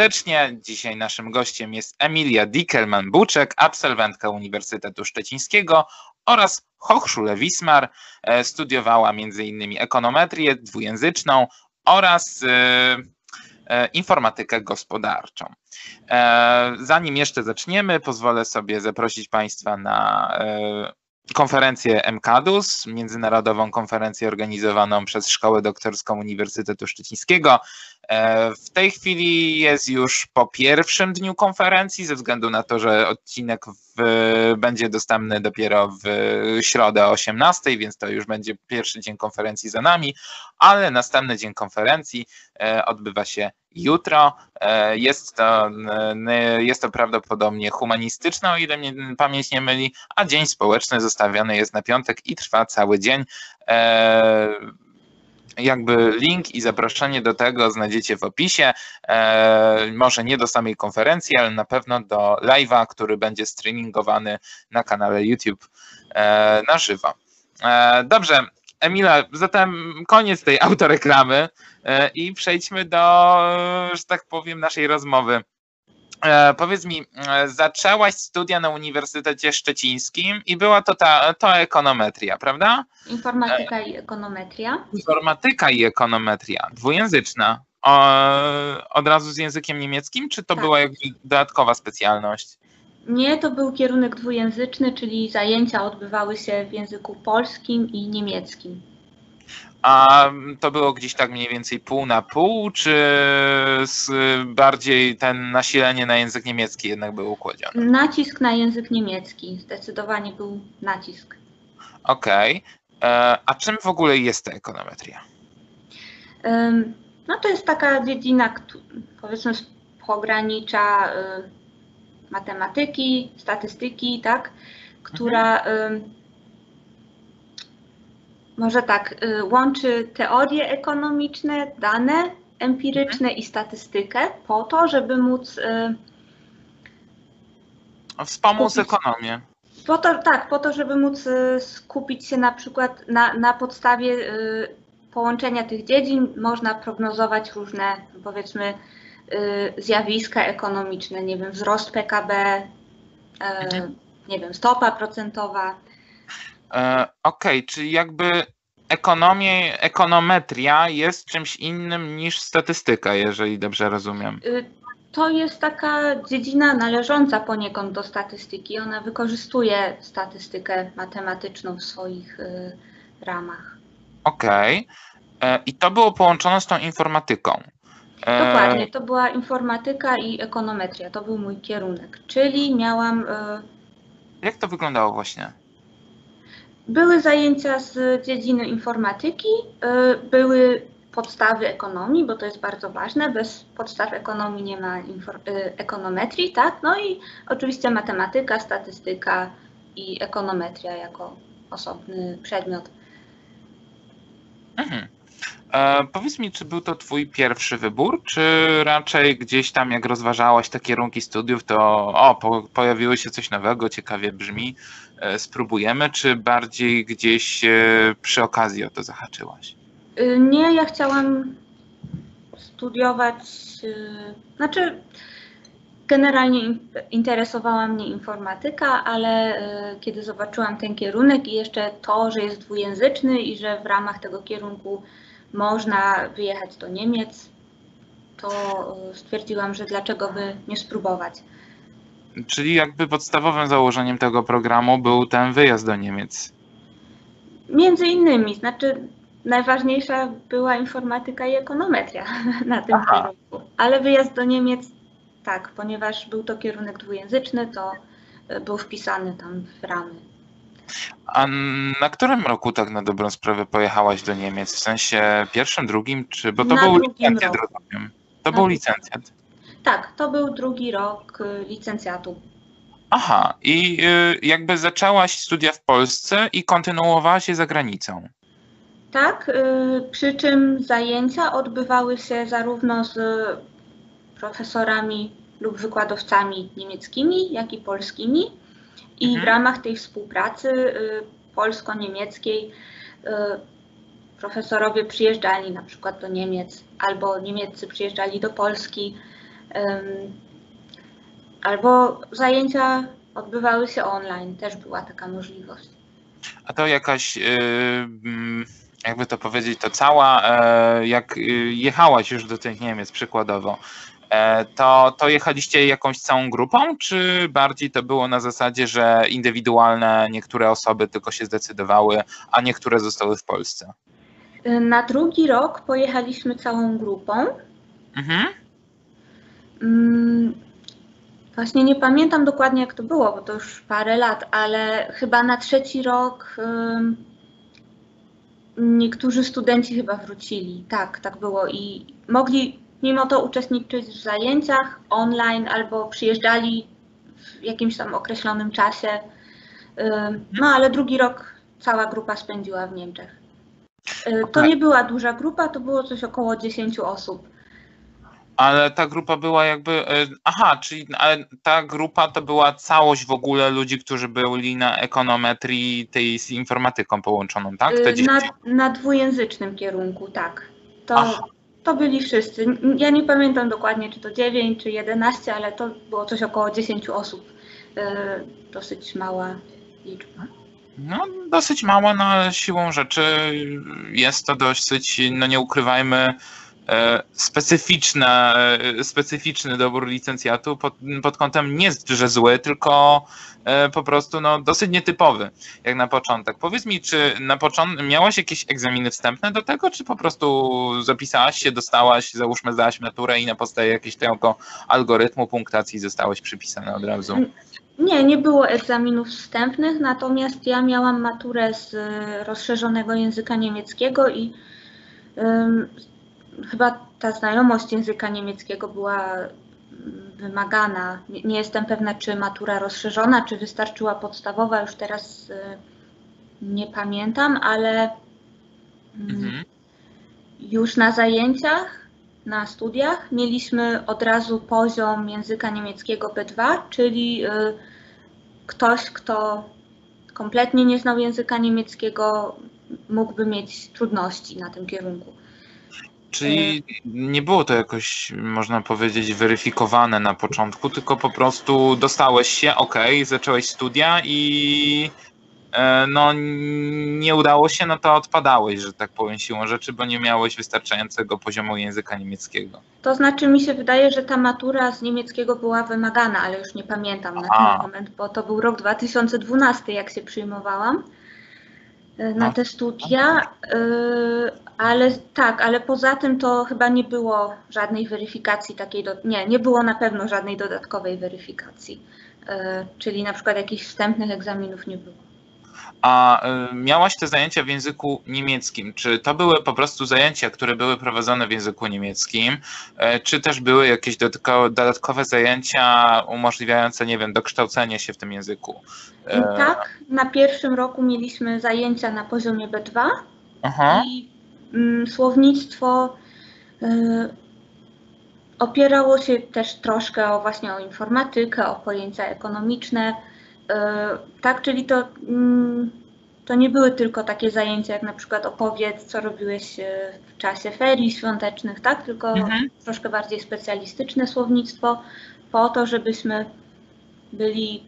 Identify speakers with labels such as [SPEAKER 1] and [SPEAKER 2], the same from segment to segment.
[SPEAKER 1] serdecznie. Dzisiaj naszym gościem jest Emilia Dickelman-Buczek, absolwentka Uniwersytetu Szczecińskiego oraz Hochschule-Wismar. E, studiowała m.in. ekonometrię dwujęzyczną oraz e, e, informatykę gospodarczą. Zanim jeszcze zaczniemy, pozwolę sobie zaprosić Państwa na konferencję MKADUS, międzynarodową konferencję organizowaną przez Szkołę Doktorską Uniwersytetu Szczecińskiego. E, w tej chwili jest już po pierwszym dniu konferencji, ze względu na to, że odcinek w, będzie dostępny dopiero w środę o 18, więc to już będzie pierwszy dzień konferencji za nami, ale następny dzień konferencji e, odbywa się jutro. E, jest to, jest to prawdopodobnie humanistyczne, o ile mnie pamięć nie myli, a dzień społeczny zostawiony jest na piątek i trwa cały dzień jakby link i zaproszenie do tego znajdziecie w opisie. E, może nie do samej konferencji, ale na pewno do live'a, który będzie streamingowany na kanale YouTube e, na żywo. E, dobrze, Emila, zatem koniec tej autoreklamy i przejdźmy do, że tak powiem, naszej rozmowy. E, powiedz mi, e, zaczęłaś studia na Uniwersytecie Szczecińskim i była to ta to ekonometria, prawda?
[SPEAKER 2] Informatyka i ekonometria.
[SPEAKER 1] Informatyka i ekonometria, dwujęzyczna. O, od razu z językiem niemieckim, czy to tak. była jakby dodatkowa specjalność?
[SPEAKER 2] Nie, to był kierunek dwujęzyczny, czyli zajęcia odbywały się w języku polskim i niemieckim.
[SPEAKER 1] A to było gdzieś tak mniej więcej pół na pół, czy bardziej ten nasilenie na język niemiecki jednak był układziony?
[SPEAKER 2] Nacisk na język niemiecki, zdecydowanie był nacisk.
[SPEAKER 1] Okej. Okay. E, a czym w ogóle jest ta ekonometria?
[SPEAKER 2] No to jest taka dziedzina, powiedzmy, pogranicza y, matematyki, statystyki, tak, która mhm może tak, y, łączy teorie ekonomiczne, dane empiryczne mhm. i statystykę po to, żeby móc. Y,
[SPEAKER 1] Wspomóc kupić, ekonomię.
[SPEAKER 2] Po to, tak, po to, żeby móc y, skupić się na przykład na, na podstawie połączenia tych dziedzin, można prognozować różne, powiedzmy, zjawiska ekonomiczne, nie wiem, wzrost PKB, mhm. nie wiem, stopa procentowa.
[SPEAKER 1] E, okej, okay, czyli jakby ekonomia, ekonometria jest czymś innym niż statystyka, jeżeli dobrze rozumiem. Y,
[SPEAKER 2] to jest taka dziedzina należąca poniekąd do statystyki. Ona wykorzystuje statystykę matematyczną w swoich y, ramach.
[SPEAKER 1] Okej. Okay. E, I to było połączone z tą informatyką.
[SPEAKER 2] E, Dokładnie, to była informatyka i ekonometria. To był mój kierunek, czyli miałam.
[SPEAKER 1] Jak to wyglądało właśnie?
[SPEAKER 2] Były zajęcia z dziedziny informatyki, y, były podstawy ekonomii, bo to jest bardzo ważne. Bez podstaw ekonomii nie ma y, ekonometrii, tak? No i oczywiście matematyka, statystyka i ekonometria jako osobny przedmiot.
[SPEAKER 1] Mhm. E, powiedz mi, czy był to Twój pierwszy wybór, czy raczej gdzieś tam, jak rozważałaś te kierunki studiów, to o, po, pojawiło się coś nowego, ciekawie brzmi, e, spróbujemy, czy bardziej gdzieś e, przy okazji o to zahaczyłaś?
[SPEAKER 2] Y, nie, ja chciałam studiować, y, znaczy generalnie interesowała mnie informatyka, ale y, kiedy zobaczyłam ten kierunek i jeszcze to, że jest dwujęzyczny i że w ramach tego kierunku można wyjechać do Niemiec, to e, stwierdziłam, że dlaczego by nie spróbować.
[SPEAKER 1] Czyli jakby podstawowym założeniem tego programu był ten wyjazd do Niemiec.
[SPEAKER 2] Między innymi, znaczy najważniejsza była informatyka i ekonometria na tym Aha. kierunku. Ale wyjazd do Niemiec tak, ponieważ był to kierunek dwujęzyczny, to e, był wpisany tam w ramy.
[SPEAKER 1] A na którym roku tak na dobrą sprawę pojechałaś do Niemiec? W sensie pierwszym, drugim, czy bo to na był licencjat, rozumiem. To na był licencjat.
[SPEAKER 2] Tak, to był drugi rok y, licencjatu.
[SPEAKER 1] Aha, i y, jakby zaczęłaś studia w Polsce i kontynuowałaś je za granicą.
[SPEAKER 2] Tak, y, przy czym zajęcia odbywały się zarówno z profesorami lub wykładowcami niemieckimi, jak i polskimi. I mhm. w ramach tej współpracy y, polsko-niemieckiej y, profesorowie przyjeżdżali na przykład do Niemiec albo niemieccy przyjeżdżali do Polski Albo zajęcia odbywały się online, też była taka możliwość.
[SPEAKER 1] A to jakaś, y, mm, jakby to powiedzieć, to cała, e, jak jechałaś już do tych Niemiec przykładowo, to, to jechaliście jakąś całą grupą, czy bardziej to było na zasadzie, że indywidualne niektóre osoby tylko się zdecydowały, a niektóre zostały w Polsce?
[SPEAKER 2] Na drugi rok pojechaliśmy całą grupą. Mhm. Mm, właśnie nie pamiętam dokładnie, jak to było, bo to już parę lat, ale chyba na trzeci rok niektórzy studenci chyba wrócili. Tak, tak było i mogli mimo to uczestniczyć w zajęciach online albo przyjeżdżali w jakimś tam określonym czasie. No ale drugi rok cała grupa spędziła w Niemczech. To nie była duża grupa, to było coś około 10 osób.
[SPEAKER 1] Ale ta grupa była jakby. Y, aha, czyli ta grupa to była całość w ogóle ludzi, którzy byli na ekonometrii tej z informatyką połączoną, tak?
[SPEAKER 2] Te na, na dwujęzycznym kierunku, tak. To, to byli wszyscy. Ja nie pamiętam dokładnie, czy to 9, czy 11, ale to było coś około 10 osób. Y, dosyć mała liczba.
[SPEAKER 1] No, dosyć mała, no siłą rzeczy jest to dosyć, no nie ukrywajmy, e, specyficzne, e, specyficzny dobór licencjatu pod, pod kątem nie że zły, tylko e, po prostu no, dosyć nietypowy, jak na początek. Powiedz mi, czy na początku miałaś jakieś egzaminy wstępne do tego, czy po prostu zapisałaś się, dostałaś, załóżmy, zdałaś maturę i na podstawie jakiegoś tego algorytmu punktacji zostałaś przypisane od razu?
[SPEAKER 2] Nie, nie było egzaminów wstępnych, natomiast ja miałam maturę z rozszerzonego języka niemieckiego i chyba ta znajomość języka niemieckiego była mm, wymagana. Nie, jestem pewna, czy matura rozszerzona, czy wystarczyła podstawowa, już teraz y, nie pamiętam, ale mm, mhm. już na zajęciach, na studiach mieliśmy od razu poziom języka niemieckiego B2, czyli y, ktoś, kto kompletnie nie znał języka niemieckiego, mógłby mieć trudności na tym kierunku.
[SPEAKER 1] Czyli nie było to jakoś, można powiedzieć, weryfikowane na początku, tylko po prostu dostałeś się, ok, zacząłeś studia i E, no nie udało się, no to odpadałeś, że tak powiem, siłą rzeczy, bo nie miałeś wystarczającego poziomu języka niemieckiego.
[SPEAKER 2] To znaczy mi się wydaje, że ta matura z niemieckiego była wymagana, ale już nie pamiętam na A. ten moment, bo to był rok 2012, jak się przyjmowałam e, na no. te studia, e, ale tak, ale poza tym to chyba nie było żadnej weryfikacji takiej, do, nie, nie było na pewno żadnej dodatkowej weryfikacji, czyli na przykład jakichś wstępnych egzaminów nie było.
[SPEAKER 1] A y, miałaś te zajęcia w języku niemieckim. Czy to były po prostu zajęcia, które były prowadzone w języku niemieckim, e, czy też były jakieś dodatkowe zajęcia umożliwiające, nie wiem, dokształcenie się w tym języku?
[SPEAKER 2] E, tak, na pierwszym roku mieliśmy zajęcia na poziomie B2 Aha. i słownictwo y, opierało się też troszkę o właśnie o informatykę, o pojęcia ekonomiczne E, tak, czyli to, mm, to nie były tylko takie zajęcia, jak na przykład opowiedz, co robiłeś e, w czasie ferii świątecznych, tak, tylko mhm. troszkę bardziej specjalistyczne słownictwo, po to, żebyśmy byli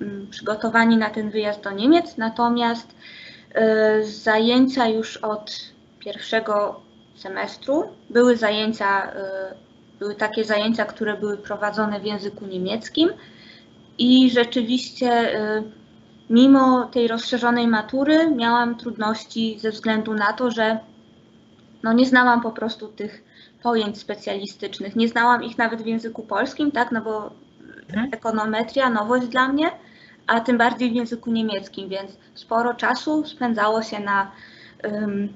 [SPEAKER 2] mm, przygotowani na ten wyjazd do Niemiec. Natomiast e, zajęcia już od pierwszego semestru były zajęcia, były takie zajęcia, które były prowadzone w języku niemieckim i rzeczywiście y, mimo tej rozszerzonej matury miałam trudności ze względu na to, że no nie znałam po prostu tych pojęć specjalistycznych. Nie znałam ich nawet w języku polskim, tak, no bo mhm. ekonometria, nowość dla mnie, a tym bardziej w języku niemieckim, więc sporo czasu spędzało się na um,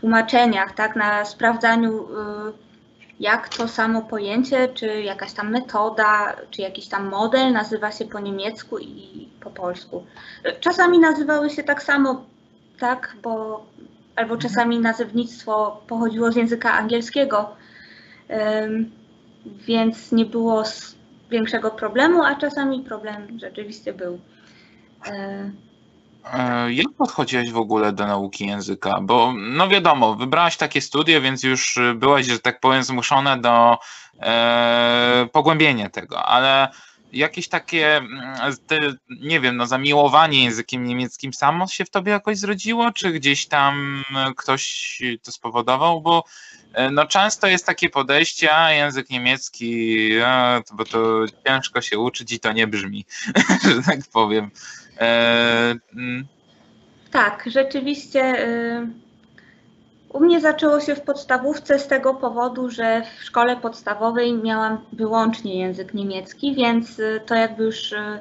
[SPEAKER 2] tłumaczeniach, tak, na sprawdzaniu um, jak to samo pojęcie, czy jakaś tam metoda, czy jakiś tam model nazywa się po niemiecku i po polsku. Czasami nazywały się tak samo, tak, bo albo mhm. czasami nazewnictwo pochodziło z języka angielskiego, więc nie było większego problemu, a czasami problem rzeczywiście był.
[SPEAKER 1] E, jak podchodziłaś w ogóle do nauki języka? Bo no wiadomo, wybrałaś takie studia, więc już byłaś, że tak powiem, zmuszona do e, pogłębienia tego, ale jakieś takie, mm, te, nie wiem, no zamiłowanie językiem niemieckim samo się w tobie jakoś zrodziło, czy gdzieś tam ktoś to spowodował? Bo e, no często jest takie podejście, a język niemiecki, a, bo to ciężko się uczyć i to nie brzmi, że tak powiem. E,
[SPEAKER 2] mm. tak, rzeczywiście. Y, u mnie zaczęło się w podstawówce z tego powodu, że w szkole podstawowej miałam wyłącznie język niemiecki, więc y, to jakby już y,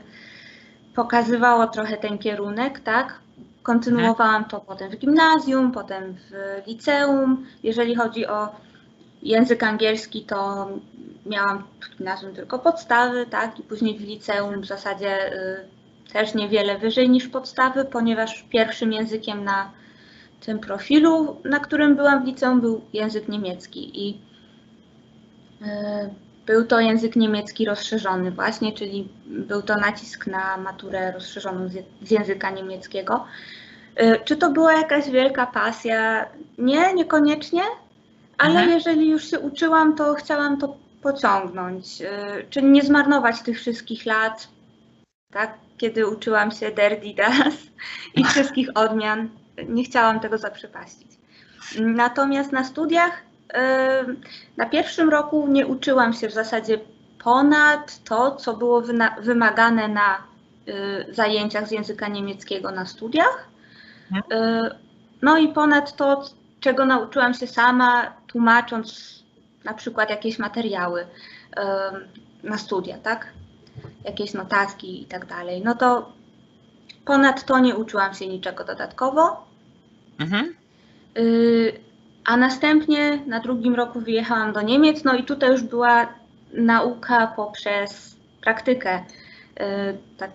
[SPEAKER 2] pokazywało trochę ten kierunek, tak? Kontynuowałam to potem w gimnazjum, potem w liceum. Jeżeli chodzi o język angielski, to miałam w gimnazjum tylko podstawy, tak? I później w liceum w zasadzie też niewiele wyżej niż podstawy, ponieważ pierwszym językiem na tym profilu, na którym byłam w liceum, był język niemiecki i e, był to język niemiecki rozszerzony właśnie, czyli był to nacisk na maturę rozszerzoną z języka niemieckiego. E, czy to była jakaś wielka pasja? Nie, niekoniecznie, ale mhm. jeżeli już się uczyłam, to chciałam to pociągnąć, e, czyli nie zmarnować tych wszystkich lat, tak, kiedy uczyłam się der, die, das i wszystkich odmian. Nie chciałam tego zaprzepaścić. Natomiast na studiach na pierwszym roku nie uczyłam się w zasadzie ponad to, co było wymagane na y, zajęciach z języka niemieckiego na studiach. Mhm. Y, no i ponad to, czego nauczyłam się sama, tłumacząc na przykład jakieś materiały na studia, tak? jakieś notatki i tak dalej, no to ponad to nie uczyłam się niczego dodatkowo. Mhm. Y, a następnie na drugim roku wyjechałam do Niemiec, no i tutaj już była nauka poprzez praktykę, y, tak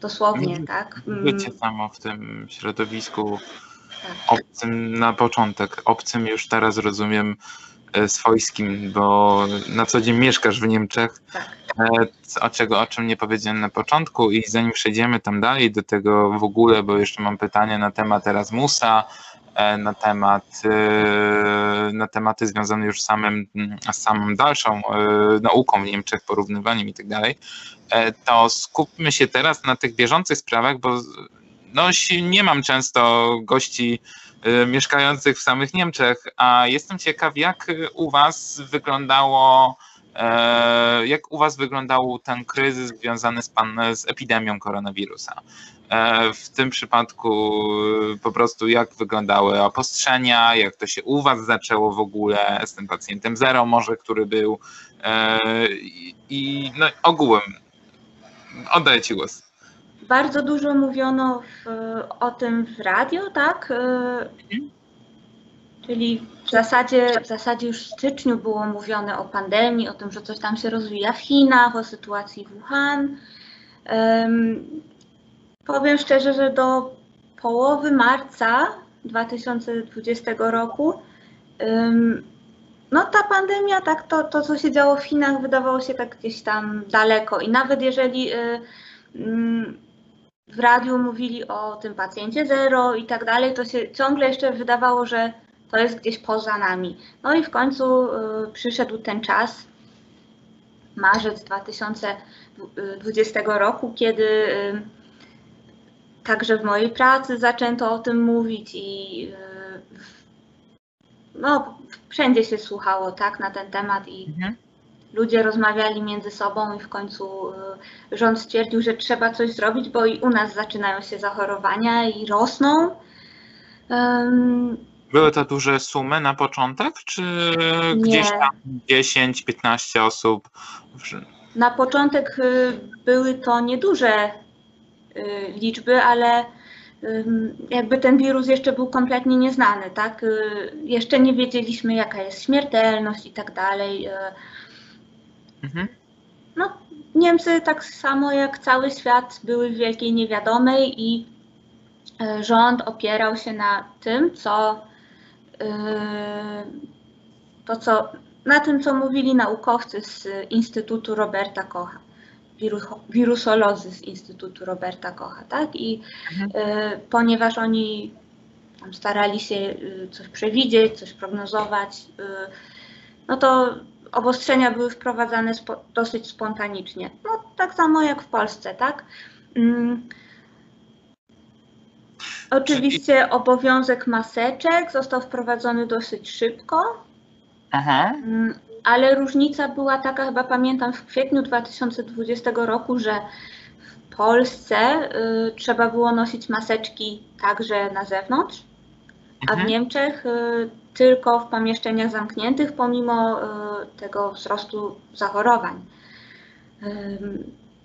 [SPEAKER 2] dosłownie,
[SPEAKER 1] mhm.
[SPEAKER 2] tak.
[SPEAKER 1] Bycie mm. samo w tym środowisku tak. obcym na początek, obcym już teraz rozumiem E, swojskim, bo na co dzień mieszkasz w Niemczech, tak. E, o, czego, o czym nie powiedziałem na początku i zanim przejdziemy tam dalej do tego w ogóle, bo jeszcze mam pytanie na temat Erasmusa, na temat na tematy związane już z samym, z samą dalszą nauką w Niemczech, porównywaniem i tak dalej, to skupmy się teraz na tych bieżących sprawach, bo no, nie mam często gości mieszkających w samych Niemczech, a jestem ciekaw, jak u Was wyglądało e, jak u Was wyglądał ten kryzys związany z, pan, z epidemią koronawirusa? E, w tym przypadku y, po prostu jak wyglądały obostrzenia, jak to się u Was zaczęło w ogóle z tym pacjentem zero może, który był e, i no, ogółem. Oddaję Ci głos.
[SPEAKER 2] Bardzo dużo mówiono w, o tym w radio, tak? Mhm. Czyli w zasadzie, w zasadzie już w styczniu było mówione o pandemii, o tym, że coś tam się rozwija w Chinach, o sytuacji w Wuhan. Um, powiem szczerze, że do połowy marca 2020 roku um, no ta pandemia, tak to, to co się działo w Chinach wydawało się tak gdzieś tam daleko i nawet jeżeli y, y, w radiu mówili o tym pacjencie zero i tak dalej, to się ciągle jeszcze wydawało, że to jest gdzieś poza nami. No i w końcu y, przyszedł ten czas, marzec 2020 roku, kiedy y, także w mojej pracy zaczęto o tym mówić i y, no, wszędzie się słuchało tak na ten temat i mhm ludzie rozmawiali między sobą i w końcu rząd stwierdził, że trzeba coś zrobić, bo i u nas zaczynają się zachorowania i rosną.
[SPEAKER 1] Były to duże sumy na początek, czy Nie. gdzieś tam 10-15 osób?
[SPEAKER 2] Na początek y, były to nieduże y, liczby, ale jakby ten wirus jeszcze był kompletnie nieznany, tak? Jeszcze nie wiedzieliśmy, jaka jest śmiertelność i tak dalej. Mhm. No, Niemcy tak samo jak cały świat były w wielkiej niewiadomej i rząd opierał się na tym, co to co, na tym, co mówili naukowcy z Instytutu Roberta Kocha. wiru- wirusolozy z Instytutu Roberta Kocha, tak? I
[SPEAKER 1] Mhm.
[SPEAKER 2] y, ponieważ oni starali się y, coś przewidzieć, coś prognozować, no to obostrzenia były wprowadzane dosyć spontanicznie. No tak samo jak w Polsce, tak? Oczywiście obowiązek maseczek został wprowadzony dosyć szybko,
[SPEAKER 1] Aha.
[SPEAKER 2] Mm, ale różnica była taka, chyba pamiętam, w kwietniu 2020 roku, że w Polsce y, trzeba było nosić maseczki także na zewnątrz, a w
[SPEAKER 1] Mhm.
[SPEAKER 2] Niemczech y, tylko w pomieszczeniach zamkniętych, pomimo y, tego wzrostu zachorowań.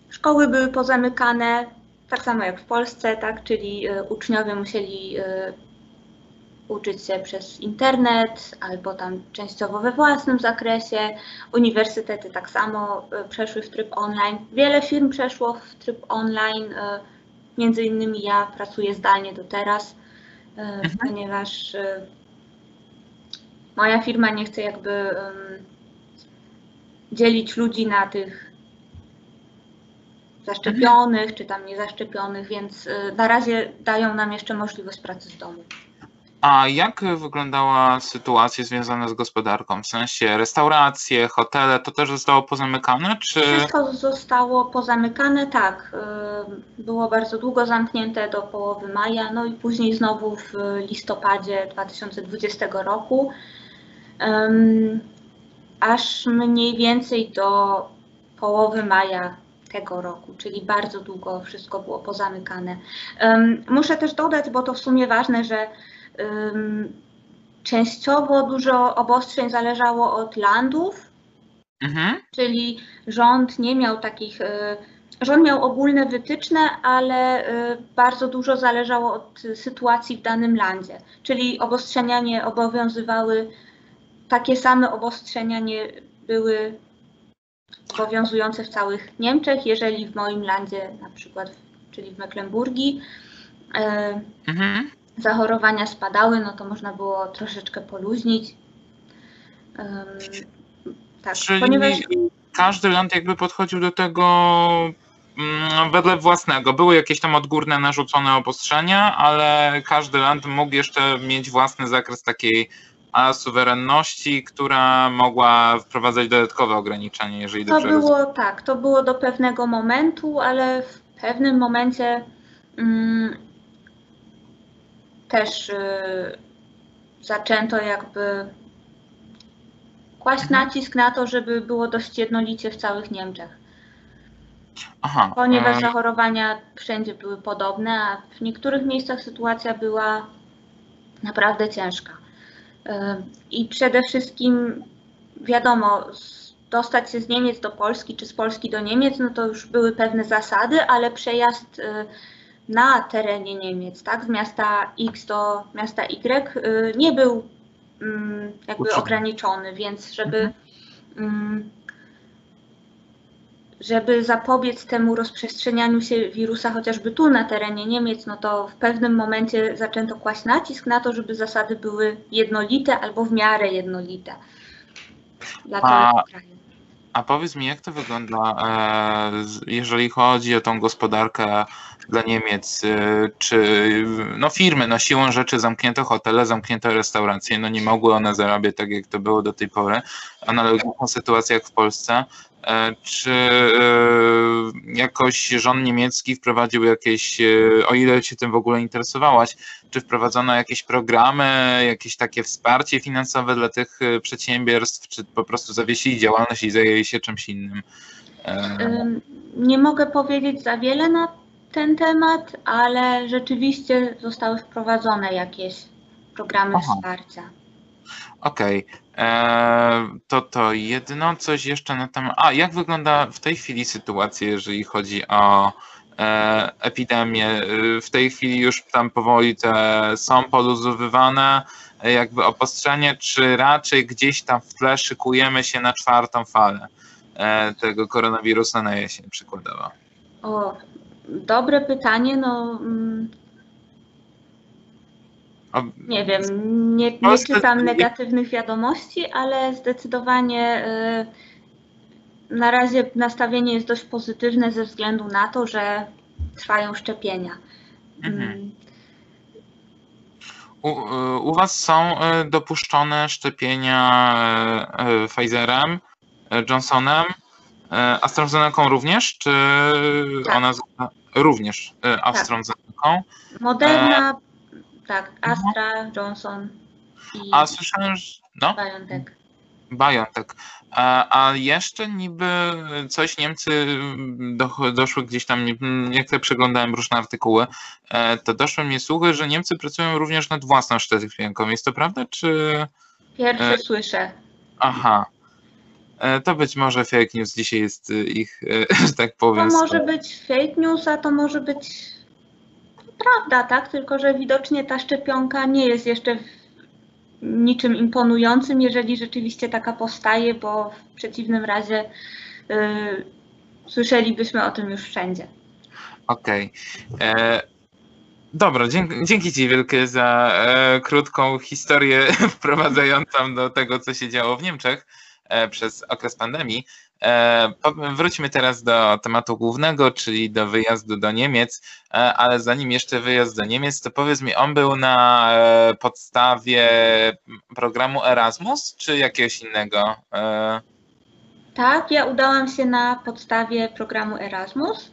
[SPEAKER 2] Szkoły były pozamykane, tak samo jak w Polsce, tak, czyli y, uczniowie musieli y, uczyć się przez internet albo tam częściowo we własnym zakresie. Uniwersytety tak samo y, przeszły w tryb online. Wiele firm przeszło w tryb online. Między innymi ja pracuję zdalnie do teraz, y, ponieważ moja firma nie chce jakby dzielić ludzi na tych zaszczepionych czy tam niezaszczepionych, więc y, na razie dają nam jeszcze możliwość pracy z domu.
[SPEAKER 1] A jak wyglądała sytuacja związana z gospodarką? W sensie restauracje, hotele, to też zostało pozamykane, czy...
[SPEAKER 2] Wszystko zostało pozamykane, tak. y, Było bardzo długo zamknięte do połowy maja, no i później znowu w listopadzie 2020 roku. Aż mniej więcej do połowy maja tego roku, czyli bardzo długo wszystko było pozamykane. Muszę też dodać, bo to w sumie ważne, że częściowo dużo obostrzeń zależało od landów,
[SPEAKER 1] Mhm.
[SPEAKER 2] czyli rząd nie miał takich, y, rząd miał ogólne wytyczne, ale y, bardzo dużo zależało od sytuacji w danym landzie, czyli obostrzenia nie obowiązywały, takie same obostrzenia nie były obowiązujące w całych Niemczech, jeżeli w moim landzie, na przykład, czyli w Mecklenburgii, y,
[SPEAKER 1] Mhm.
[SPEAKER 2] zachorowania spadały, no to można było troszeczkę poluźnić. Tak,
[SPEAKER 1] Czyli
[SPEAKER 2] ponieważ
[SPEAKER 1] każdy land jakby podchodził do tego mm, wedle własnego. Były jakieś tam odgórne narzucone obostrzenia, ale każdy land mógł jeszcze mieć własny zakres takiej a, suwerenności, która mogła wprowadzać dodatkowe ograniczenia, jeżeli
[SPEAKER 2] To
[SPEAKER 1] dobrze rozumiem.
[SPEAKER 2] było tak, to było do pewnego momentu, ale w pewnym momencie mm, też y, zaczęto jakby kłaść
[SPEAKER 1] Mhm.
[SPEAKER 2] nacisk na to, żeby było dość jednolicie w całych Niemczech,
[SPEAKER 1] Aha.
[SPEAKER 2] ponieważ
[SPEAKER 1] e,
[SPEAKER 2] zachorowania wszędzie były podobne, a w niektórych miejscach sytuacja była naprawdę ciężka. I przede wszystkim wiadomo, dostać się z Niemiec do Polski czy z Polski do Niemiec, no to już były pewne zasady, ale przejazd y, na terenie Niemiec, tak, z miasta X do miasta Y y, nie był mm, jakby ograniczony, więc żeby mm, żeby zapobiec temu rozprzestrzenianiu się wirusa chociażby tu na terenie Niemiec, no to w pewnym momencie zaczęto kłaść nacisk na to, żeby zasady były jednolite albo w miarę jednolite dla całego kraju.
[SPEAKER 1] A powiedz mi, jak to wygląda, e, jeżeli chodzi o tą gospodarkę dla Niemiec? e, Czy no firmy, no siłą rzeczy zamknięto hotele, zamknięto restauracje, no nie mogły one zarabiać tak, jak to było do tej pory. Analogiczna sytuacja jak w Polsce. E, Czy e, jakoś rząd niemiecki wprowadził jakieś, e, o ile się tym w ogóle interesowałaś, czy wprowadzono jakieś programy, jakieś takie wsparcie finansowe dla tych przedsiębiorstw, czy po prostu zawiesili działalność i zajęli się czymś innym?
[SPEAKER 2] Ym, Nie mogę powiedzieć za wiele na ten temat, ale rzeczywiście zostały wprowadzone jakieś programy
[SPEAKER 1] Aha.
[SPEAKER 2] wsparcia.
[SPEAKER 1] Okej, e, to to jedno, coś jeszcze na temat. A jak wygląda w tej chwili sytuacja, jeżeli chodzi o e, epidemię? W tej chwili już tam powoli te są poluzowywane, e, jakby obostrzenie, czy raczej gdzieś tam w tle szykujemy się na czwartą falę e, tego koronawirusa na jesień przykładowo?
[SPEAKER 2] O, dobre pytanie, no mm,
[SPEAKER 1] O,
[SPEAKER 2] nie wiem, nie, nie czytam negatywnych wiadomości, ale zdecydowanie y, na razie nastawienie jest dość pozytywne ze względu na to, że trwają szczepienia.
[SPEAKER 1] Mhm.
[SPEAKER 2] Mm,
[SPEAKER 1] U, y, u Was są y, dopuszczone szczepienia Pfizerem, Johnsonem, AstraZeneką również, czy
[SPEAKER 2] Tak.
[SPEAKER 1] ona również AstraZeneką?
[SPEAKER 2] Moderna, tak, Astra, Johnson i
[SPEAKER 1] E, A słyszałem, że no,
[SPEAKER 2] BioNTech.
[SPEAKER 1] BioNTech. A, a jeszcze niby coś Niemcy do, doszły gdzieś tam, mm, jak ja przeglądałem różne artykuły, e, to doszły mnie słuchy, że Niemcy pracują również nad własną szczepionką. Jest to prawda, czy...
[SPEAKER 2] Pierwszy
[SPEAKER 1] E,
[SPEAKER 2] słyszę.
[SPEAKER 1] Aha. E, To być może fake news dzisiaj jest y, ich, e, że tak
[SPEAKER 2] To
[SPEAKER 1] powiem.
[SPEAKER 2] może być fake news, a to może być prawda, tak? Tylko, że widocznie ta szczepionka nie jest jeszcze niczym imponującym, jeżeli rzeczywiście taka powstaje, bo w przeciwnym razie y, słyszelibyśmy o tym już wszędzie.
[SPEAKER 1] Okej. E, Dobra, dzięki, dzięki Ci wielkie za e, krótką historię wprowadzającą do tego, co się działo w Niemczech przez okres pandemii. E, wróćmy teraz do tematu głównego, czyli do wyjazdu do Niemiec, e, ale zanim jeszcze wyjazd do Niemiec, to powiedz mi, on był na e, podstawie programu Erasmus, czy jakiegoś innego? E,
[SPEAKER 2] Tak, ja udałam się na podstawie programu Erasmus.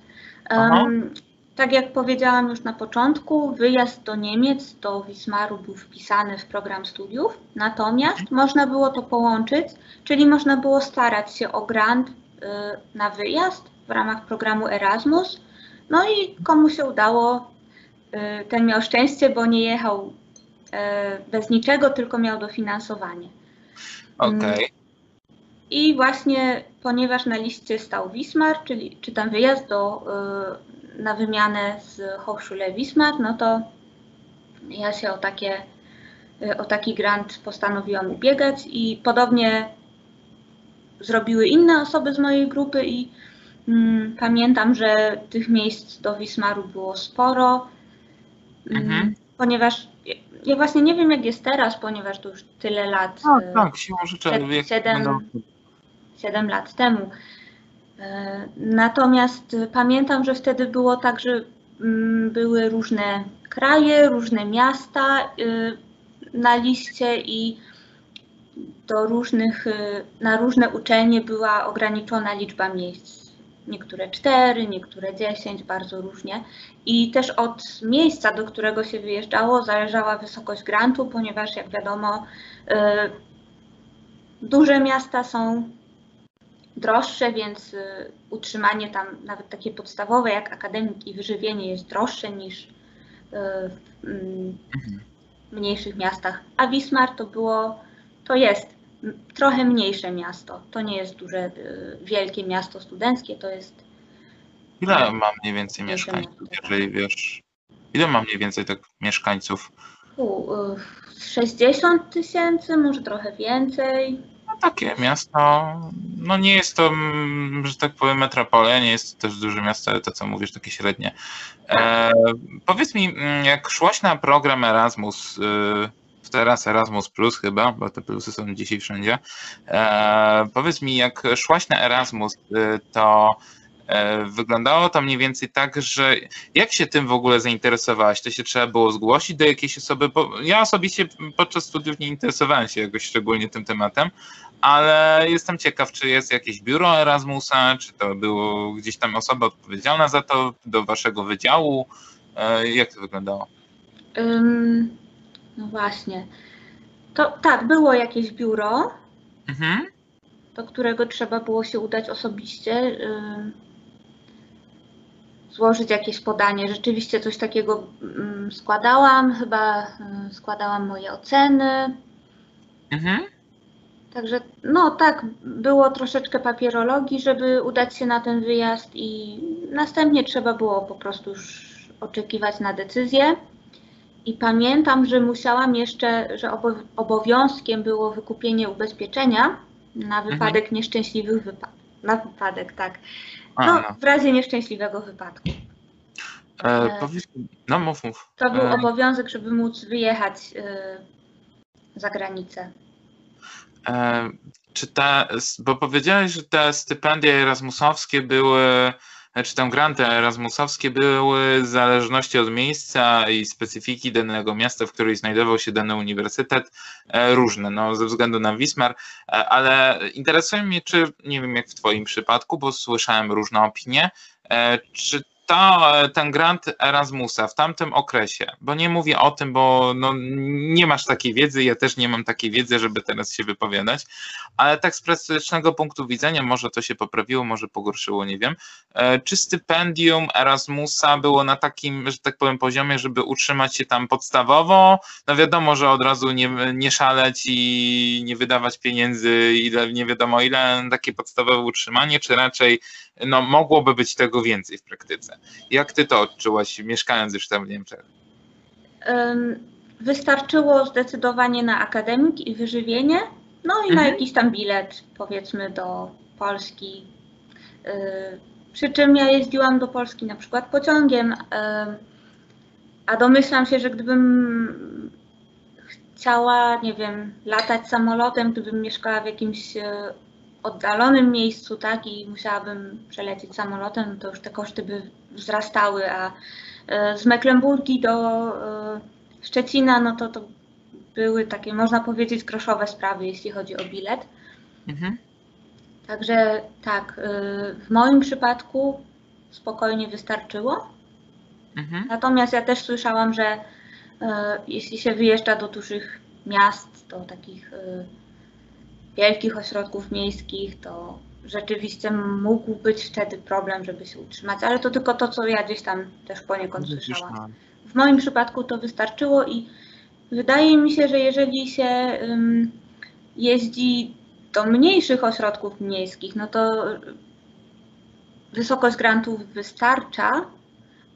[SPEAKER 2] Tak jak powiedziałam już na początku, wyjazd do Niemiec, do Wismaru był wpisany w program studiów, natomiast można było to połączyć, czyli można było starać się o grant y, na wyjazd w ramach programu Erasmus. No i komu się udało, y, ten miał szczęście, bo nie jechał y, bez niczego, tylko miał dofinansowanie.
[SPEAKER 1] Okej.
[SPEAKER 2] I właśnie ponieważ na liście stał Wismar, czyli czy tam wyjazd do, na wymianę z Hochschule Wismar, no to ja się o, takie, y, o taki grant postanowiłam ubiegać i podobnie zrobiły inne osoby z mojej grupy i mm, pamiętam, że tych miejsc do Wismaru było sporo, mm,
[SPEAKER 1] Mhm.
[SPEAKER 2] ponieważ ja- właśnie nie wiem jak jest teraz, ponieważ to już tyle lat
[SPEAKER 1] Tak,
[SPEAKER 2] y,
[SPEAKER 1] tak, siłą rzeczy.
[SPEAKER 2] siedem-
[SPEAKER 1] jak
[SPEAKER 2] siedem-
[SPEAKER 1] będą-
[SPEAKER 2] 7 lat temu. E, Natomiast pamiętam, że wtedy było tak, że mm, były różne kraje, różne miasta y, na liście i do różnych, y, na różne uczelnie była ograniczona liczba miejsc. Niektóre 4, niektóre 10, bardzo różnie. I też od miejsca, do którego się wyjeżdżało, zależała wysokość grantu, ponieważ jak wiadomo, y, duże miasta są droższe, więc y, utrzymanie tam nawet takie podstawowe jak akademik i wyżywienie jest droższe niż y, w mm,
[SPEAKER 1] Mhm.
[SPEAKER 2] mniejszych miastach. A Wismar to było, to jest trochę mniejsze miasto. To nie jest duże, y, wielkie miasto studenckie, to jest
[SPEAKER 1] Ile ma mniej więcej mieszkańców, jeżeli wiesz? Ile ma mniej więcej tak mieszkańców?
[SPEAKER 2] u, y, 60 tysięcy, może trochę więcej.
[SPEAKER 1] Takie miasto, no nie jest to, że tak powiem, metropolia, nie jest to też duże miasto, ale to co mówisz, takie średnie. E, powiedz mi, mm, jak szłaś na program Erasmus, y, teraz Erasmus Plus chyba, bo te plusy są dzisiaj wszędzie. E, powiedz mi, jak szłaś na Erasmus, y, to e, wyglądało to mniej więcej tak, że jak się tym w ogóle zainteresowałaś? To się trzeba było zgłosić do jakiejś osoby? Bo ja osobiście podczas studiów nie interesowałem się jakoś szczególnie tym tematem, ale jestem ciekaw, czy jest jakieś biuro Erasmusa, czy to było gdzieś tam osoba odpowiedzialna za to do waszego wydziału? E, Jak to wyglądało?
[SPEAKER 2] Ym, no właśnie. To tak, było jakieś biuro,
[SPEAKER 1] Mhm.
[SPEAKER 2] do którego trzeba było się udać osobiście, złożyć jakieś podanie. Rzeczywiście coś takiego składałam, chyba składałam moje oceny.
[SPEAKER 1] Mhm.
[SPEAKER 2] Także no tak, było troszeczkę papierologii, żeby udać się na ten wyjazd i następnie trzeba było po prostu już oczekiwać na decyzję. I pamiętam, że musiałam jeszcze, że obo- obowiązkiem było wykupienie ubezpieczenia na wypadek nieszczęśliwych wypadków. Na wypadek, tak. No,
[SPEAKER 1] no.
[SPEAKER 2] w razie nieszczęśliwego wypadku.
[SPEAKER 1] E, powiedz, no mów, mów.
[SPEAKER 2] To był
[SPEAKER 1] E,
[SPEAKER 2] obowiązek, żeby móc wyjechać y, za granicę.
[SPEAKER 1] E, czy te, bo powiedziałeś, że te stypendia erasmusowskie były, czy tam granty erasmusowskie były w zależności od miejsca i specyfiki danego miasta, w którym znajdował się dany uniwersytet, e, różne, no ze względu na Wismar, e, ale interesuje mnie, czy, nie wiem jak w Twoim przypadku, bo słyszałem różne opinie, e, czy ten grant Erasmusa w tamtym okresie, bo nie mówię o tym, bo no, nie masz takiej wiedzy, ja też nie mam takiej wiedzy, żeby teraz się wypowiadać, ale tak z praktycznego punktu widzenia, może to się poprawiło, może pogorszyło, nie wiem. E, czy stypendium Erasmusa było na takim, że tak powiem, poziomie, żeby utrzymać się tam podstawowo? No wiadomo, że od razu nie, nie szaleć i nie wydawać pieniędzy, ile, nie wiadomo ile, takie podstawowe utrzymanie, czy raczej no, mogłoby być tego więcej w praktyce. Jak ty to odczułaś, mieszkając już tam w Niemczech?
[SPEAKER 2] Wystarczyło zdecydowanie na akademik i wyżywienie, no i mhm. na jakiś tam bilet, powiedzmy, do Polski. Y, przy czym ja jeździłam do Polski na przykład pociągiem, a domyślam się, że gdybym chciała, nie wiem, latać samolotem, gdybym mieszkała w jakimś y, oddalonym miejscu, tak, i musiałabym przelecieć samolotem, to już te koszty by wzrastały, a e, z Mecklenburgii do e, Szczecina, no to to były takie, można powiedzieć, groszowe sprawy, jeśli chodzi o bilet. Mhm. Także tak, e, w moim przypadku spokojnie wystarczyło. Mhm. Natomiast ja też słyszałam, że jeśli się wyjeżdża do dużych miast, do takich wielkich ośrodków miejskich, to rzeczywiście mógł być wtedy problem, żeby się utrzymać, ale to tylko to, co ja gdzieś tam też poniekąd słyszałam. W moim przypadku to wystarczyło i wydaje mi się, że jeżeli się jeździ do mniejszych ośrodków miejskich, no to wysokość grantów wystarcza,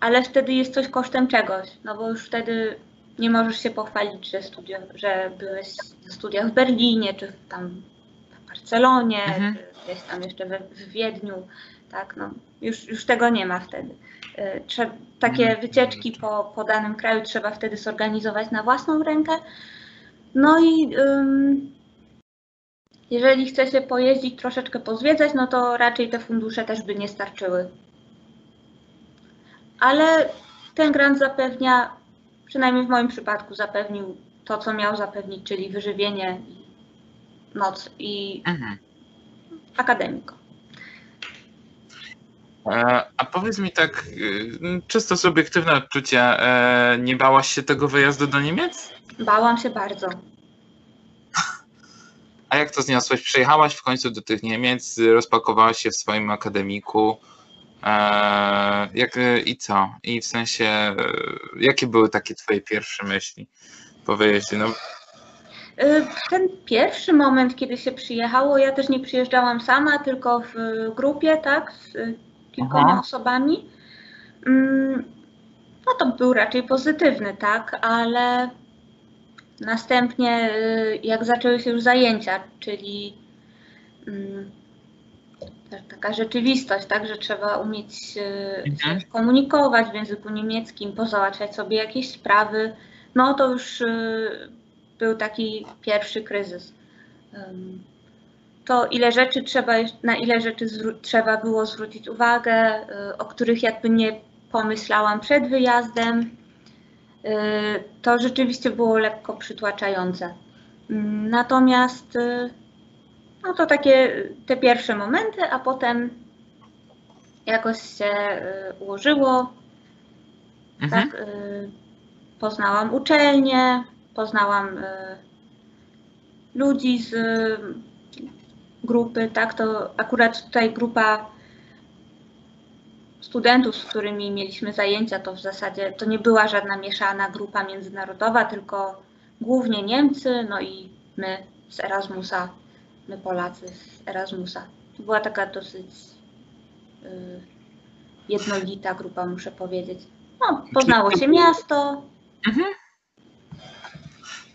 [SPEAKER 2] ale wtedy jest coś kosztem czegoś, no bo już wtedy nie możesz się pochwalić, że, studio, że byłeś na studiach w Berlinie, czy tam w Barcelonie, mhm. czy gdzieś tam jeszcze we, w Wiedniu, tak, no, już, już tego nie ma wtedy. E, Trze takie mhm. wycieczki po, po danym kraju trzeba wtedy zorganizować na własną rękę. No i um, jeżeli chce się pojeździć, troszeczkę pozwiedzać, no to raczej te fundusze też by nie starczyły. Ale ten grant zapewnia przynajmniej w moim przypadku zapewnił to, co miał zapewnić, czyli wyżywienie, noc i mhm. akademiko.
[SPEAKER 1] E, a powiedz mi tak, y, czysto subiektywne odczucie, e, nie bałaś się tego wyjazdu do Niemiec?
[SPEAKER 2] Bałam się bardzo.
[SPEAKER 1] A jak to zniosłeś? Przyjechałaś w końcu do tych Niemiec, rozpakowałaś się w swoim akademiku. Eee, jak, I co? I w sensie, e, jakie były takie twoje pierwsze myśli po wyjeździe? No...
[SPEAKER 2] E, ten pierwszy moment, kiedy się przyjechało, ja też nie przyjeżdżałam sama, tylko w grupie, tak, z kilkoma Aha. osobami. Mm, no to był raczej pozytywny, tak, ale następnie e, jak zaczęły się już zajęcia, czyli taka rzeczywistość, tak, że trzeba umieć mhm. się komunikować w języku niemieckim, pozałatwiać sobie jakieś sprawy, no to już y, był taki pierwszy kryzys. To ile rzeczy trzeba, na ile rzeczy trzeba było zwrócić uwagę, y, o których jakby nie pomyślałam przed wyjazdem, y, to rzeczywiście było lekko przytłaczające. Natomiast no to takie te pierwsze momenty, a potem jakoś się y, ułożyło. Mhm. Tak, poznałam uczelnię, poznałam y, ludzi z grupy, tak, to akurat tutaj grupa studentów, z którymi mieliśmy zajęcia, to w zasadzie to nie była żadna mieszana grupa międzynarodowa, tylko głównie Niemcy, no i my z Erasmusa my Polacy z Erasmusa. To była taka dosyć y, jednolita grupa, muszę powiedzieć. No, poznało się miasto. Mhm.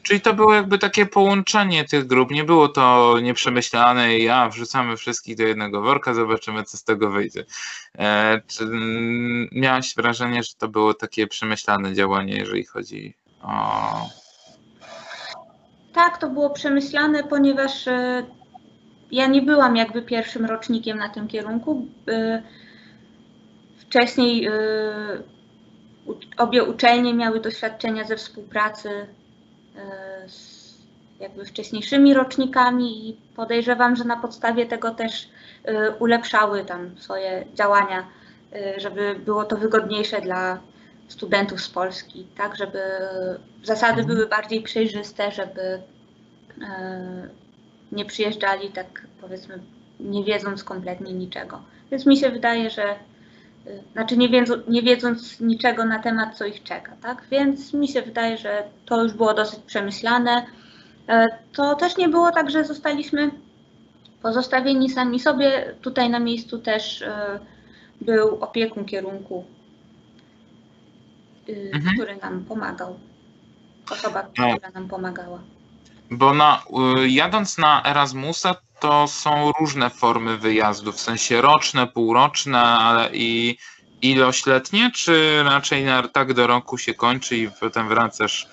[SPEAKER 1] Czyli to było jakby takie połączenie tych grup. Nie było to nieprzemyślane i ja wrzucamy wszystkich do jednego worka, zobaczymy, co z tego wyjdzie. E, czy miałaś wrażenie, że to było takie przemyślane działanie, jeżeli chodzi o.
[SPEAKER 2] Tak, to było przemyślane, ponieważ y, ja nie byłam jakby pierwszym rocznikiem na tym kierunku. Y, wcześniej y, obie uczelnie miały doświadczenia ze współpracy z jakby wcześniejszymi rocznikami i podejrzewam, że na podstawie tego też ulepszały tam swoje działania, żeby było to wygodniejsze dla studentów z Polski, tak, żeby zasady mhm. były bardziej przejrzyste, żeby nie przyjeżdżali tak powiedzmy nie wiedząc kompletnie niczego. Więc mi się wydaje, że e, znaczy nie, wiedz, nie wiedząc niczego na temat, co ich czeka, tak? Więc mi się wydaje, że to już było dosyć przemyślane. E, to też nie było tak, że zostaliśmy pozostawieni sami sobie. Tutaj na miejscu też był opiekun kierunku Y, mhm. który nam pomagał. Osoba, no. która nam pomagała.
[SPEAKER 1] Bo na, y, jadąc na Erasmusa, to są różne formy wyjazdów, w sensie roczne, półroczne, ale i ilośletnie, czy raczej na, tak do roku się kończy i potem wracasz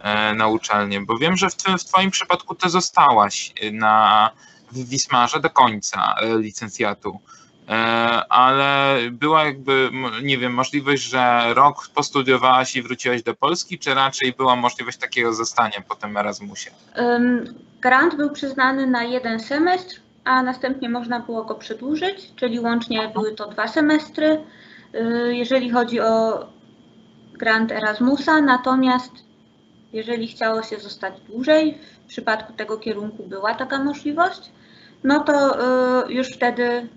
[SPEAKER 1] e, na uczelnię? Bo wiem, że w, w Twoim przypadku ty zostałaś na, w Wismarze do końca e, licencjatu. E, ale była jakby, nie wiem, możliwość, że rok postudiowałaś i wróciłaś do Polski, czy raczej była możliwość takiego zostania po tym Erasmusie?
[SPEAKER 2] Grant był przyznany na jeden semestr, a następnie można było go przedłużyć, czyli łącznie były to dwa semestry, y, jeżeli chodzi o grant Erasmusa, natomiast jeżeli chciało się zostać dłużej, w przypadku tego kierunku była taka możliwość, no to y, już wtedy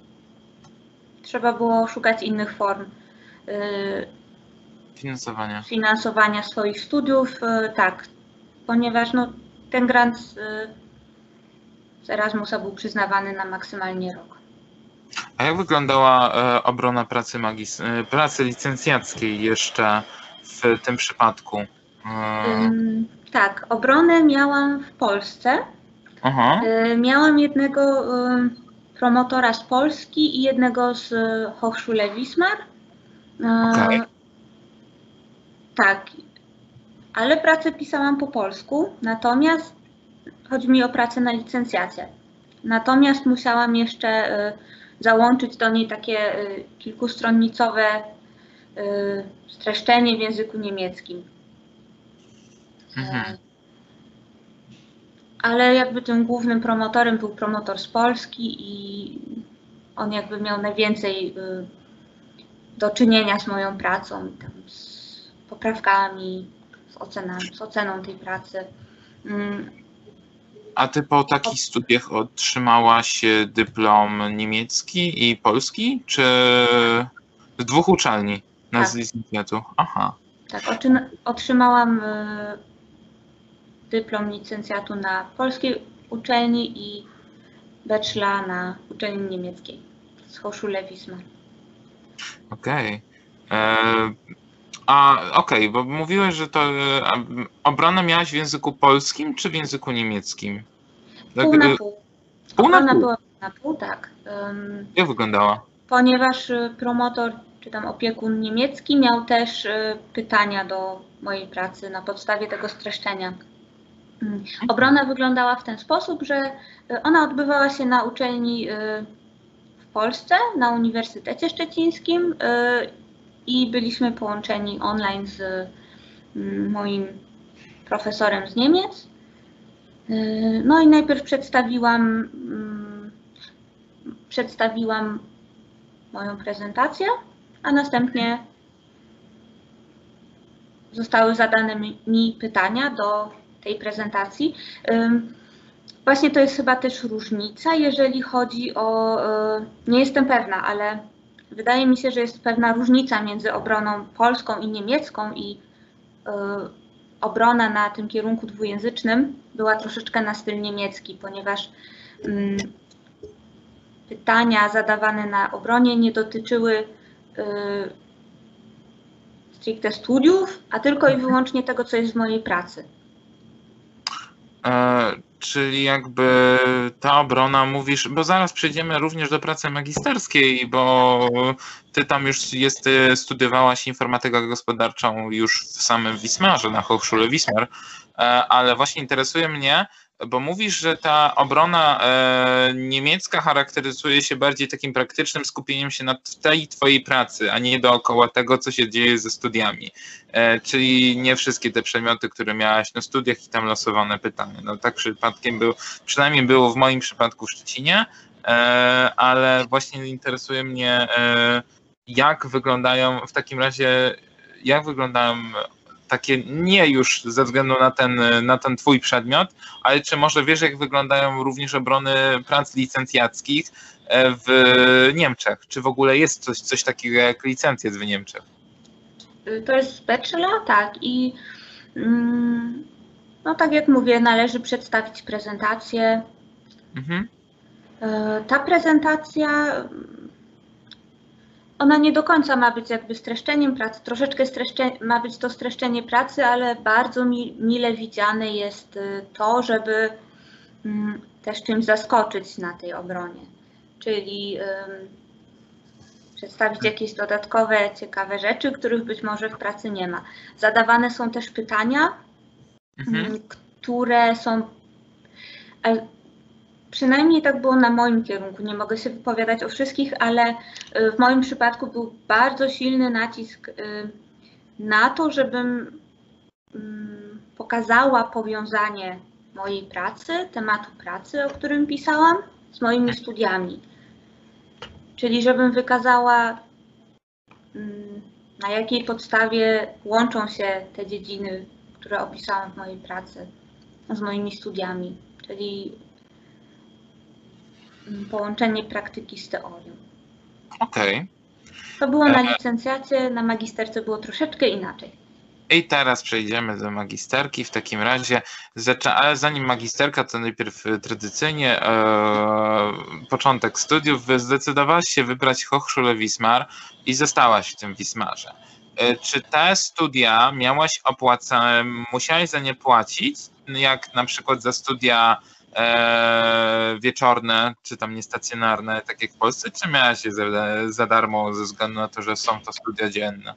[SPEAKER 2] trzeba było szukać innych form y,
[SPEAKER 1] finansowania,
[SPEAKER 2] finansowania swoich studiów. Y, tak, ponieważ no, ten grant z, z Erasmusa był przyznawany na maksymalnie rok.
[SPEAKER 1] A jak wyglądała e, obrona pracy, magis- e, pracy licencjackiej jeszcze w tym przypadku?
[SPEAKER 2] Um, tak, obronę miałam w Polsce. Aha. Miałam jednego promotora z Polski i jednego z e, Hochschule Wismar. E, okay. Tak, ale pracę pisałam po polsku, natomiast chodzi mi o pracę na licencjację. Natomiast musiałam jeszcze e, załączyć do niej takie kilkustronnicowe streszczenie w języku niemieckim. Mhm ale jakby tym głównym promotorem był promotor z Polski i on jakby miał najwięcej y, do czynienia z moją pracą, tam z poprawkami, z, ocenami, z oceną tej pracy. Mm.
[SPEAKER 1] A ty po takich studiach otrzymałaś dyplom niemiecki i polski, czy z dwóch uczelni na tak. Aha.
[SPEAKER 2] Tak, otrzymałam y, dyplom licencjatu na polskiej uczelni i bachelor na uczelni niemieckiej z Hochschule Wismar.
[SPEAKER 1] Okej. Okay. E, a okej, okay, bo mówiłeś, że to e, obronę miałaś w języku polskim czy w języku niemieckim?
[SPEAKER 2] Tak, pół na e, pół. Pół na pół? była na pół, tak.
[SPEAKER 1] Jak wyglądała?
[SPEAKER 2] Ponieważ promotor czy tam opiekun niemiecki miał też pytania do mojej pracy na podstawie tego streszczenia. Mm. Obrona wyglądała w ten sposób, że y, ona odbywała się na uczelni y, w Polsce, na Uniwersytecie Szczecińskim y, i byliśmy połączeni online z mm, moim profesorem z Niemiec. No i najpierw przedstawiłam, mm, przedstawiłam moją prezentację, a następnie zostały zadane mi pytania do tej prezentacji. Właśnie to jest chyba też różnica, jeżeli chodzi o, e, nie jestem pewna, ale wydaje mi się, że jest pewna różnica między obroną polską i niemiecką i e, obrona na tym kierunku dwujęzycznym była troszeczkę na styl niemiecki, ponieważ pytania zadawane na obronie nie dotyczyły e, stricte studiów, a tylko i wyłącznie tego, co jest w mojej pracy.
[SPEAKER 1] E, czyli jakby ta obrona mówisz, bo zaraz przejdziemy również do pracy magisterskiej, bo ty tam już jest, studiowałaś informatykę gospodarczą już w samym Wismarze, na Hochschule Wismar, e, ale właśnie interesuje mnie, bo mówisz, że ta obrona e, niemiecka charakteryzuje się bardziej takim praktycznym skupieniem się na tej twojej pracy, a nie dookoła tego, co się dzieje ze studiami. E, czyli nie wszystkie te przedmioty, które miałaś na studiach i tam losowane pytania. No tak przypadkiem był, przynajmniej było w moim przypadku w Szczecinie, e, ale właśnie interesuje mnie, jak wyglądają w takim razie, jak wyglądają takie nie już ze względu na ten, na ten twój przedmiot, ale czy może wiesz, jak wyglądają również obrony prac licencjackich e, w Niemczech? Czy w ogóle jest coś, coś takiego jak licencjat w Niemczech?
[SPEAKER 2] Y, to jest bachelor, tak. I mm, no tak jak mówię, należy przedstawić prezentację. Mhm. E, ta prezentacja ona nie do końca ma być jakby streszczeniem pracy, troszeczkę streszcze, ma być to streszczenie pracy, ale bardzo mi, mile widziane jest y, to, żeby mm, też czymś zaskoczyć na tej obronie, czyli przedstawić jakieś dodatkowe, ciekawe rzeczy, których być może w pracy nie ma. Zadawane są też pytania, mhm. Mm, które są Przynajmniej tak było na moim kierunku. Nie mogę się wypowiadać o wszystkich, ale y, w moim przypadku był bardzo silny nacisk y, na to, żebym mm, pokazała powiązanie mojej pracy, tematu pracy, o którym pisałam, z moimi studiami. Czyli żebym wykazała, mm, na jakiej podstawie łączą się te dziedziny, które opisałam w mojej pracy, z moimi studiami. Czyli połączenie praktyki z teorią.
[SPEAKER 1] Okej. Okay.
[SPEAKER 2] To było na e, licencjacie, na magisterce było troszeczkę inaczej.
[SPEAKER 1] I teraz przejdziemy do magisterki. W takim razie, ale zanim magisterka, to najpierw tradycyjnie e, początek studiów. Zdecydowałaś się wybrać Hochschule Wismar i zostałaś w tym Wismarze. E, czy te studia miałaś opłacane, musiałaś za nie płacić, jak na przykład za studia e, wieczorne, czy tam niestacjonarne, tak jak w Polsce, czy miałaś je za, za darmo ze względu na to, że są to studia dzienne?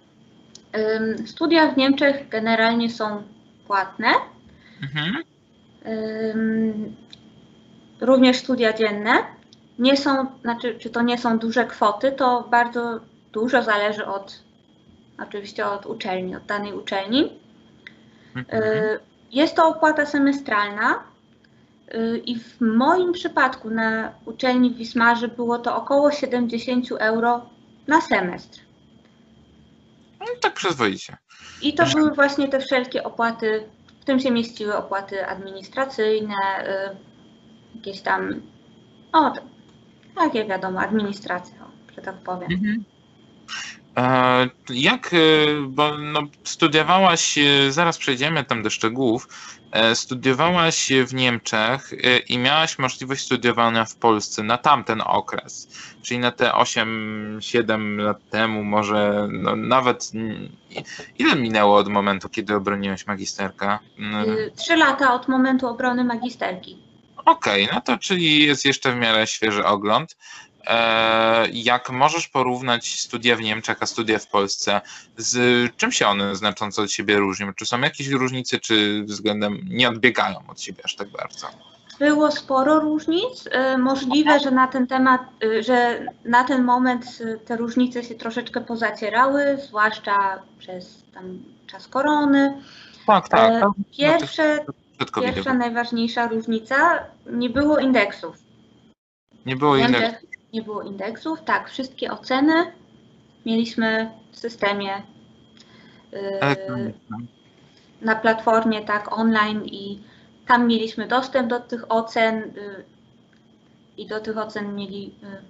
[SPEAKER 2] Studia w Niemczech generalnie są płatne. Mhm. Również studia dzienne. Nie są, znaczy, czy to nie są duże kwoty, to bardzo dużo zależy od, oczywiście od uczelni, od danej uczelni. Mhm. Jest to opłata semestralna, Y, I w moim przypadku na uczelni w Wismarze było to około 70 euro na semestr.
[SPEAKER 1] No tak przyzwoicie.
[SPEAKER 2] I to były właśnie te wszelkie opłaty, w tym się mieściły opłaty administracyjne, y, jakieś tam, o, takie wiadomo, administracja, że tak powiem. Mhm.
[SPEAKER 1] E, jak, e, bo no, studiowałaś, e, zaraz przejdziemy tam do szczegółów, studiowałaś w Niemczech i miałaś możliwość studiowania w Polsce na tamten okres, czyli na te 8-7 lat temu, może no, nawet ile minęło od momentu, kiedy obroniłeś magisterkę?
[SPEAKER 2] Trzy lata od momentu obrony magisterki.
[SPEAKER 1] Okej, okay, no to czyli jest jeszcze w miarę świeży ogląd. E, jak możesz porównać studia w Niemczech a studia w Polsce, z czym się one znacząco od siebie różnią? Czy są jakieś różnice, czy względem nie odbiegają od siebie aż tak bardzo?
[SPEAKER 2] Było sporo różnic. E, możliwe, że na ten temat, e, że na ten moment te różnice się troszeczkę pozacierały, zwłaszcza przez tam czas korony.
[SPEAKER 1] Tak, tak. No
[SPEAKER 2] pierwsze, pierwsza najważniejsza różnica, nie było indeksów.
[SPEAKER 1] Nie było indeksów
[SPEAKER 2] nie było indeksów. Tak, wszystkie oceny mieliśmy w systemie yy, na platformie tak online i tam mieliśmy dostęp do tych ocen yy, i do tych ocen mieli yy,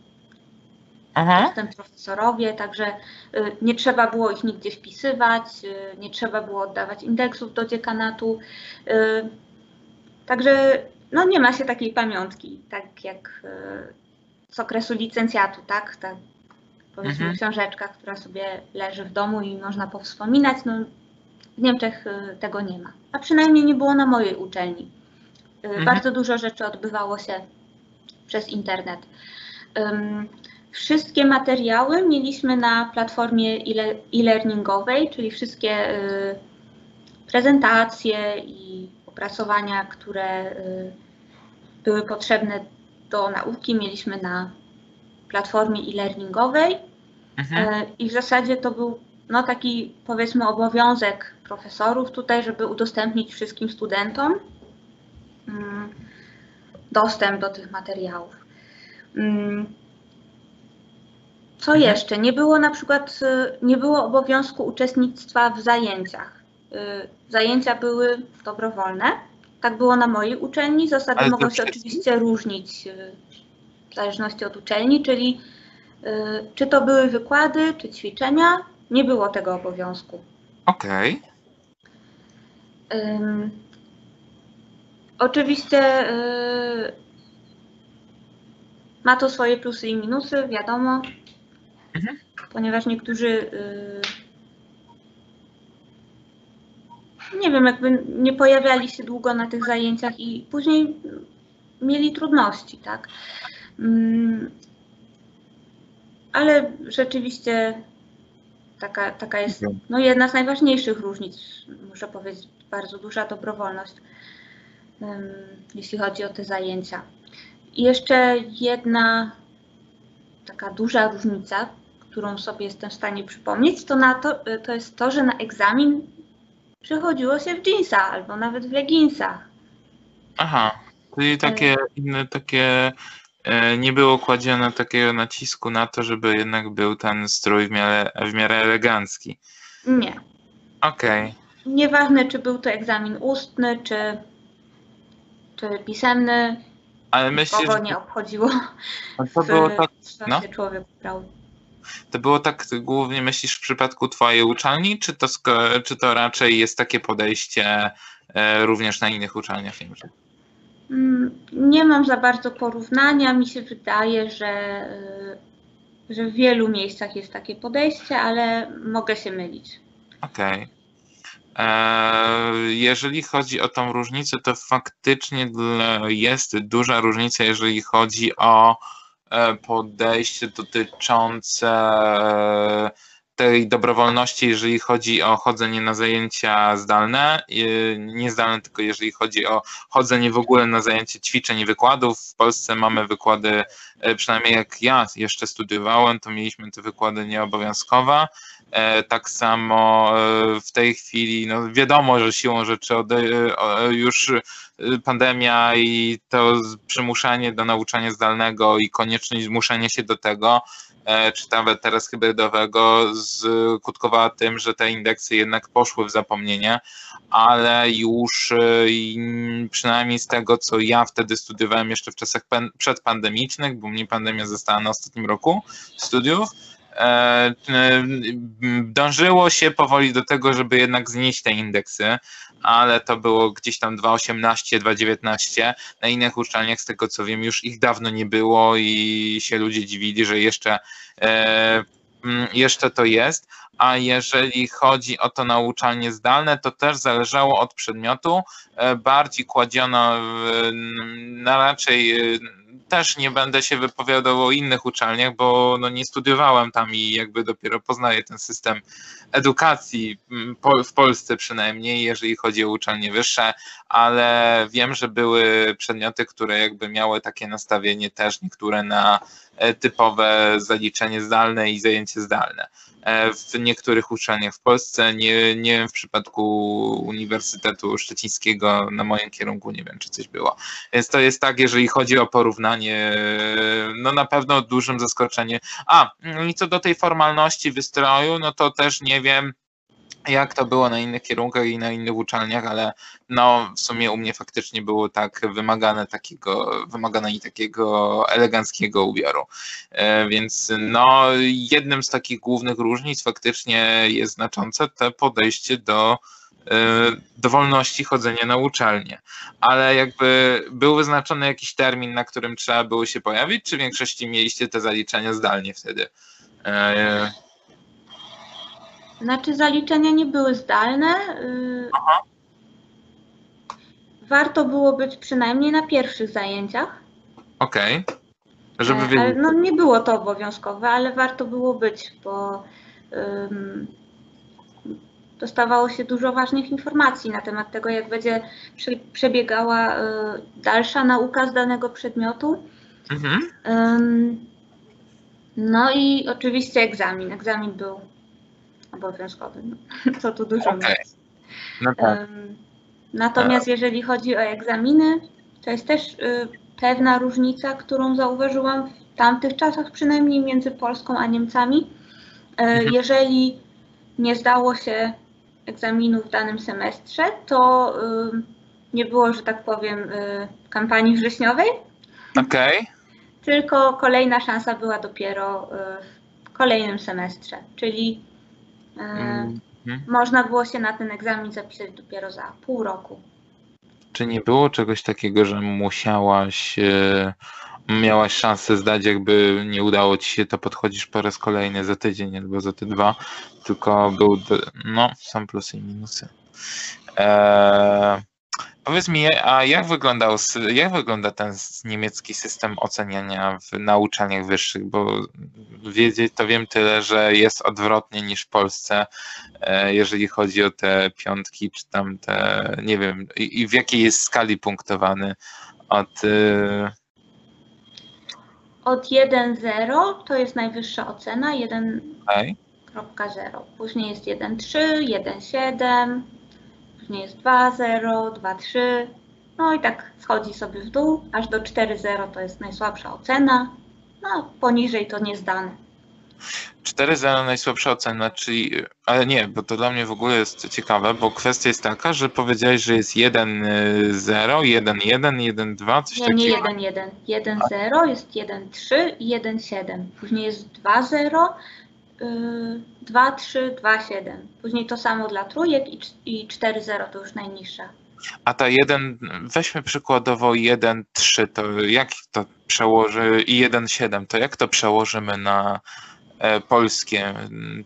[SPEAKER 2] Aha. dostęp profesorowie, także nie trzeba było ich nigdzie wpisywać, nie trzeba było oddawać indeksów do dziekanatu. Także no nie ma się takiej pamiątki, tak jak z okresu licencjatu, tak? Ta, powiedzmy mhm. książeczka, która sobie leży w domu i można powspominać. No, w Niemczech y, tego nie ma. A przynajmniej nie było na mojej uczelni. Y, mhm. Bardzo dużo rzeczy odbywało się przez internet. Wszystkie materiały mieliśmy na platformie e-learningowej, czyli wszystkie y, prezentacje i opracowania, które były potrzebne do nauki, mieliśmy na platformie e-learningowej
[SPEAKER 1] Mhm.
[SPEAKER 2] e, i w zasadzie to był no, taki powiedzmy obowiązek profesorów tutaj, żeby udostępnić wszystkim studentom mm, dostęp do tych materiałów. Mm, Co
[SPEAKER 1] Mhm.
[SPEAKER 2] jeszcze? Nie było na przykład, y, nie było obowiązku uczestnictwa w zajęciach. Y, Zajęcia były dobrowolne. Tak było na mojej uczelni. Zasady
[SPEAKER 1] Ale
[SPEAKER 2] mogą się oczywiście różnić y, w zależności od uczelni, czyli y, czy to były wykłady, czy ćwiczenia, nie było tego obowiązku.
[SPEAKER 1] Okej.
[SPEAKER 2] Ym, oczywiście y, ma to swoje plusy i minusy, wiadomo,
[SPEAKER 1] Mhm.
[SPEAKER 2] ponieważ niektórzy y, nie wiem, jakby nie pojawiali się długo na tych zajęciach i później mieli trudności, tak. Ym, ale rzeczywiście taka, taka jest
[SPEAKER 1] Mhm.
[SPEAKER 2] no, jedna z najważniejszych różnic, muszę powiedzieć, bardzo duża dobrowolność, ym, jeśli chodzi o te zajęcia. I jeszcze jedna taka duża różnica, którą sobie jestem w stanie przypomnieć, to, na to, to jest to, że na egzamin przychodziło się w jeansach albo nawet w leginsach.
[SPEAKER 1] Aha. Czyli takie inne, takie e, nie było kładzione takiego nacisku na to, żeby jednak był ten strój w miarę, w miarę elegancki.
[SPEAKER 2] Nie.
[SPEAKER 1] Okej.
[SPEAKER 2] Nieważne, czy był to egzamin ustny, czy, czy pisemny,
[SPEAKER 1] Ale
[SPEAKER 2] kogo
[SPEAKER 1] że
[SPEAKER 2] nie obchodziło.
[SPEAKER 1] to było tak, no.
[SPEAKER 2] człowiek brał.
[SPEAKER 1] To było tak głównie myślisz w przypadku twojej uczelni, czy to, czy to raczej jest takie podejście e, również na innych uczelniach?
[SPEAKER 2] Mm, Nie mam za bardzo porównania. Mi się wydaje, że, y, że w wielu miejscach jest takie podejście, ale mogę się mylić.
[SPEAKER 1] Okej. Eee, Jeżeli chodzi o tą różnicę, to faktycznie jest duża różnica, jeżeli chodzi o e, podejście dotyczące e, tej dobrowolności, jeżeli chodzi o chodzenie na zajęcia zdalne, e, nie zdalne, tylko jeżeli chodzi o chodzenie w ogóle na zajęcia ćwiczeń i wykładów. W Polsce mamy wykłady, e, przynajmniej jak ja jeszcze studiowałem, to mieliśmy te wykłady nieobowiązkowe. E, Tak samo e, w tej chwili, no wiadomo, że siłą rzeczy o- już e, pandemia i to przymuszanie do nauczania zdalnego i konieczność zmuszenia się do tego, e, czy nawet teraz hybrydowego, skutkowała tym, że te indeksy jednak poszły w zapomnienie, ale już e, i przynajmniej z tego, co ja wtedy studiowałem jeszcze w czasach pan- przedpandemicznych, bo mnie pandemia została na ostatnim roku studiów, e, e, dążyło się powoli do tego, żeby jednak znieść te indeksy, ale to było gdzieś tam 2.18, 2.19. Na innych uczelniach, z tego co wiem, już ich dawno nie było i się ludzie dziwili, że jeszcze, e, mm, jeszcze to jest. A jeżeli chodzi o to nauczanie zdalne, to też zależało od przedmiotu. E, Bardziej kładziono na raczej e, też nie będę się wypowiadał o innych uczelniach, bo no nie studiowałem tam i jakby dopiero poznaję ten system edukacji mm, w Polsce przynajmniej, jeżeli chodzi o uczelnie wyższe, ale wiem, że były przedmioty, które jakby miały takie nastawienie też niektóre na e, typowe zaliczenie zdalne i zajęcie zdalne. E, W niektórych uczelniach w Polsce, nie, nie wiem w przypadku Uniwersytetu Szczecińskiego na moim kierunku, nie wiem czy coś było. Więc to jest tak, jeżeli chodzi o porównanie, no na pewno dużym zaskoczeniem. A, i co do tej formalności wystroju, no to też nie wiem, jak to było na innych kierunkach i na innych uczelniach, ale no w sumie u mnie faktycznie było tak wymagane takiego, wymagane i takiego eleganckiego ubioru. E, Więc no jednym z takich głównych różnic faktycznie jest znaczące to podejście do e, dowolności chodzenia na uczelnię. Ale jakby był wyznaczony jakiś termin, na którym trzeba było się pojawić, czy w większości mieliście te zaliczenia zdalnie wtedy?
[SPEAKER 2] Znaczy zaliczenia nie były zdalne. y, Warto było być przynajmniej na pierwszych zajęciach.
[SPEAKER 1] Okej. Żeby
[SPEAKER 2] E,
[SPEAKER 1] wiedzieć.
[SPEAKER 2] Ale no nie było to obowiązkowe, ale warto było być, bo ym, dostawało się dużo ważnych informacji na temat tego, jak będzie przebiegała dalsza nauka z danego przedmiotu. Mhm. No i oczywiście egzamin. Egzamin był obowiązkowy. No, co tu dużo okay. mówić. No tak. Natomiast jeżeli chodzi o egzaminy, to jest też y, pewna różnica, którą zauważyłam w tamtych czasach, przynajmniej między Polską a Niemcami. E, mhm. Jeżeli nie zdało się egzaminu w danym semestrze, to y, nie było, że tak powiem, y, kampanii wrześniowej.
[SPEAKER 1] Okej. Okay.
[SPEAKER 2] Tylko kolejna szansa była dopiero w kolejnym semestrze, czyli mm można było się na ten egzamin zapisać dopiero za pół roku.
[SPEAKER 1] Czy nie było czegoś takiego, że musiałaś, e, miałaś szansę zdać, jakby nie udało ci się, to podchodzisz po raz kolejny za tydzień albo za te dwa, tylko był, no, są plusy i minusy. Eee, Powiedz mi, a jak, wyglądał, jak wygląda ten niemiecki system oceniania w, na uczelniach wyższych? Bo wiedzieć to wiem tyle, że jest odwrotnie niż w Polsce, e, jeżeli chodzi o te piątki, czy tam te, nie wiem, i, i w jakiej jest skali punktowany od. E,
[SPEAKER 2] od 1.0 to jest najwyższa ocena, 1.0. Okay. Później jest 1.3, 1.7 później jest 2-0, 2-3, no i tak schodzi sobie w dół, aż do 4-0 to jest najsłabsza ocena, no poniżej to niezdane.
[SPEAKER 1] 4-0 najsłabsza ocena, czyli, ale nie, bo to dla mnie w ogóle jest ciekawe, bo kwestia jest taka, że powiedziałeś, że jest 1-0, 1-1, 1-2, coś
[SPEAKER 2] nie, takiego. Nie, 1-1, 1-0, jest 1-3 i 1-7, później jest 2-0, 2, 3, 2, 7. Później to samo dla trójek i 4, 0 to już najniższa.
[SPEAKER 1] A ta 1, weźmy przykładowo 1, 3, to jak to przełoży i 1, 7, to jak to przełożymy na e, polskie?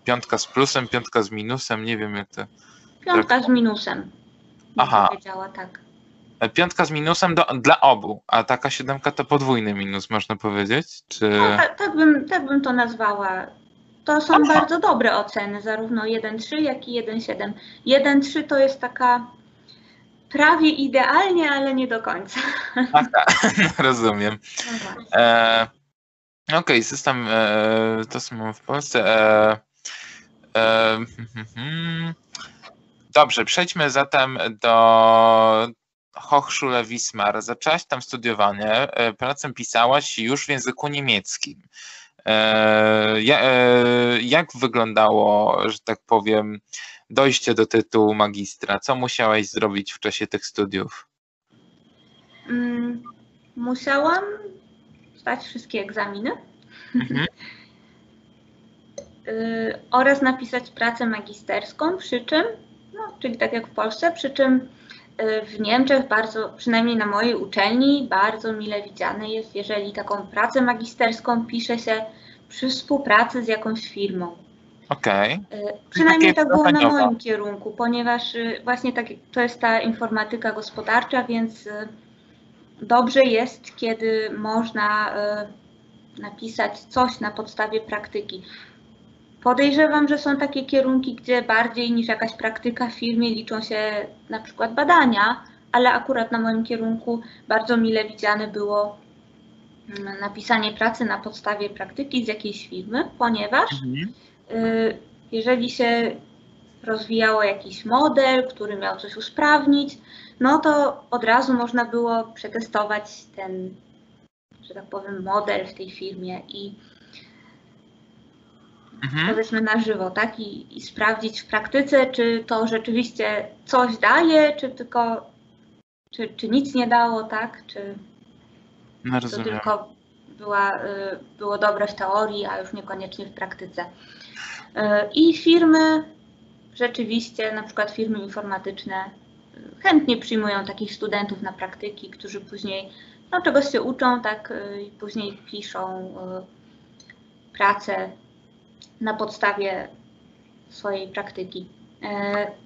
[SPEAKER 1] Piątka z plusem, piątka z minusem, nie wiem jak to.
[SPEAKER 2] Piątka z minusem. Aha. Powiedziała tak.
[SPEAKER 1] E, piątka z minusem do, dla obu, a taka siódemka to podwójny minus, można powiedzieć? Czy...
[SPEAKER 2] No, tak, tak, bym, tak bym to nazwała. To są bardzo dobre oceny, zarówno 1.3, jak i 1.7. 1.3 to jest taka prawie idealnie, ale nie do końca.
[SPEAKER 1] Aha, rozumiem. No e, Okej, okay, system e, to mamy w Polsce. E, e, hmm, dobrze, przejdźmy zatem do Hochschule Wismar. Zaczęłaś tam studiowanie, e, pracę pisałaś już w języku niemieckim. E, e, jak wyglądało, że tak powiem, dojście do tytułu magistra? Co musiałeś zrobić w czasie tych studiów?
[SPEAKER 2] Mm, musiałam zdać wszystkie egzaminy mhm. Y, oraz napisać pracę magisterską, przy czym, no, czyli tak jak w Polsce, przy czym w Niemczech bardzo, przynajmniej na mojej uczelni, bardzo mile widziane jest, jeżeli taką pracę magisterską pisze się przy współpracy z jakąś firmą.
[SPEAKER 1] Okej. Okay.
[SPEAKER 2] Przynajmniej tak było na moim kierunku, ponieważ y, właśnie tak, to jest ta informatyka gospodarcza, więc y, dobrze jest, kiedy można y, napisać coś na podstawie praktyki. Podejrzewam, że są takie kierunki, gdzie bardziej niż jakaś praktyka w firmie liczą się na przykład badania, ale akurat na moim kierunku bardzo mile widziane było napisanie pracy na podstawie praktyki z jakiejś firmy, ponieważ mhm. Y, jeżeli się rozwijało jakiś model, który miał coś usprawnić, no to od razu można było przetestować ten, że tak powiem, model w tej firmie i mhm. powiedzmy na żywo, tak? I, I, sprawdzić w praktyce, czy to rzeczywiście coś daje, czy tylko, czy, czy nic nie dało, tak? Czy,
[SPEAKER 1] no, to
[SPEAKER 2] tylko była, y, było dobre w teorii, a już niekoniecznie w praktyce. Y, I firmy rzeczywiście, na przykład firmy informatyczne, y, chętnie przyjmują takich studentów na praktyki, którzy później no, czegoś się uczą, tak, i później piszą pracę na podstawie swojej praktyki.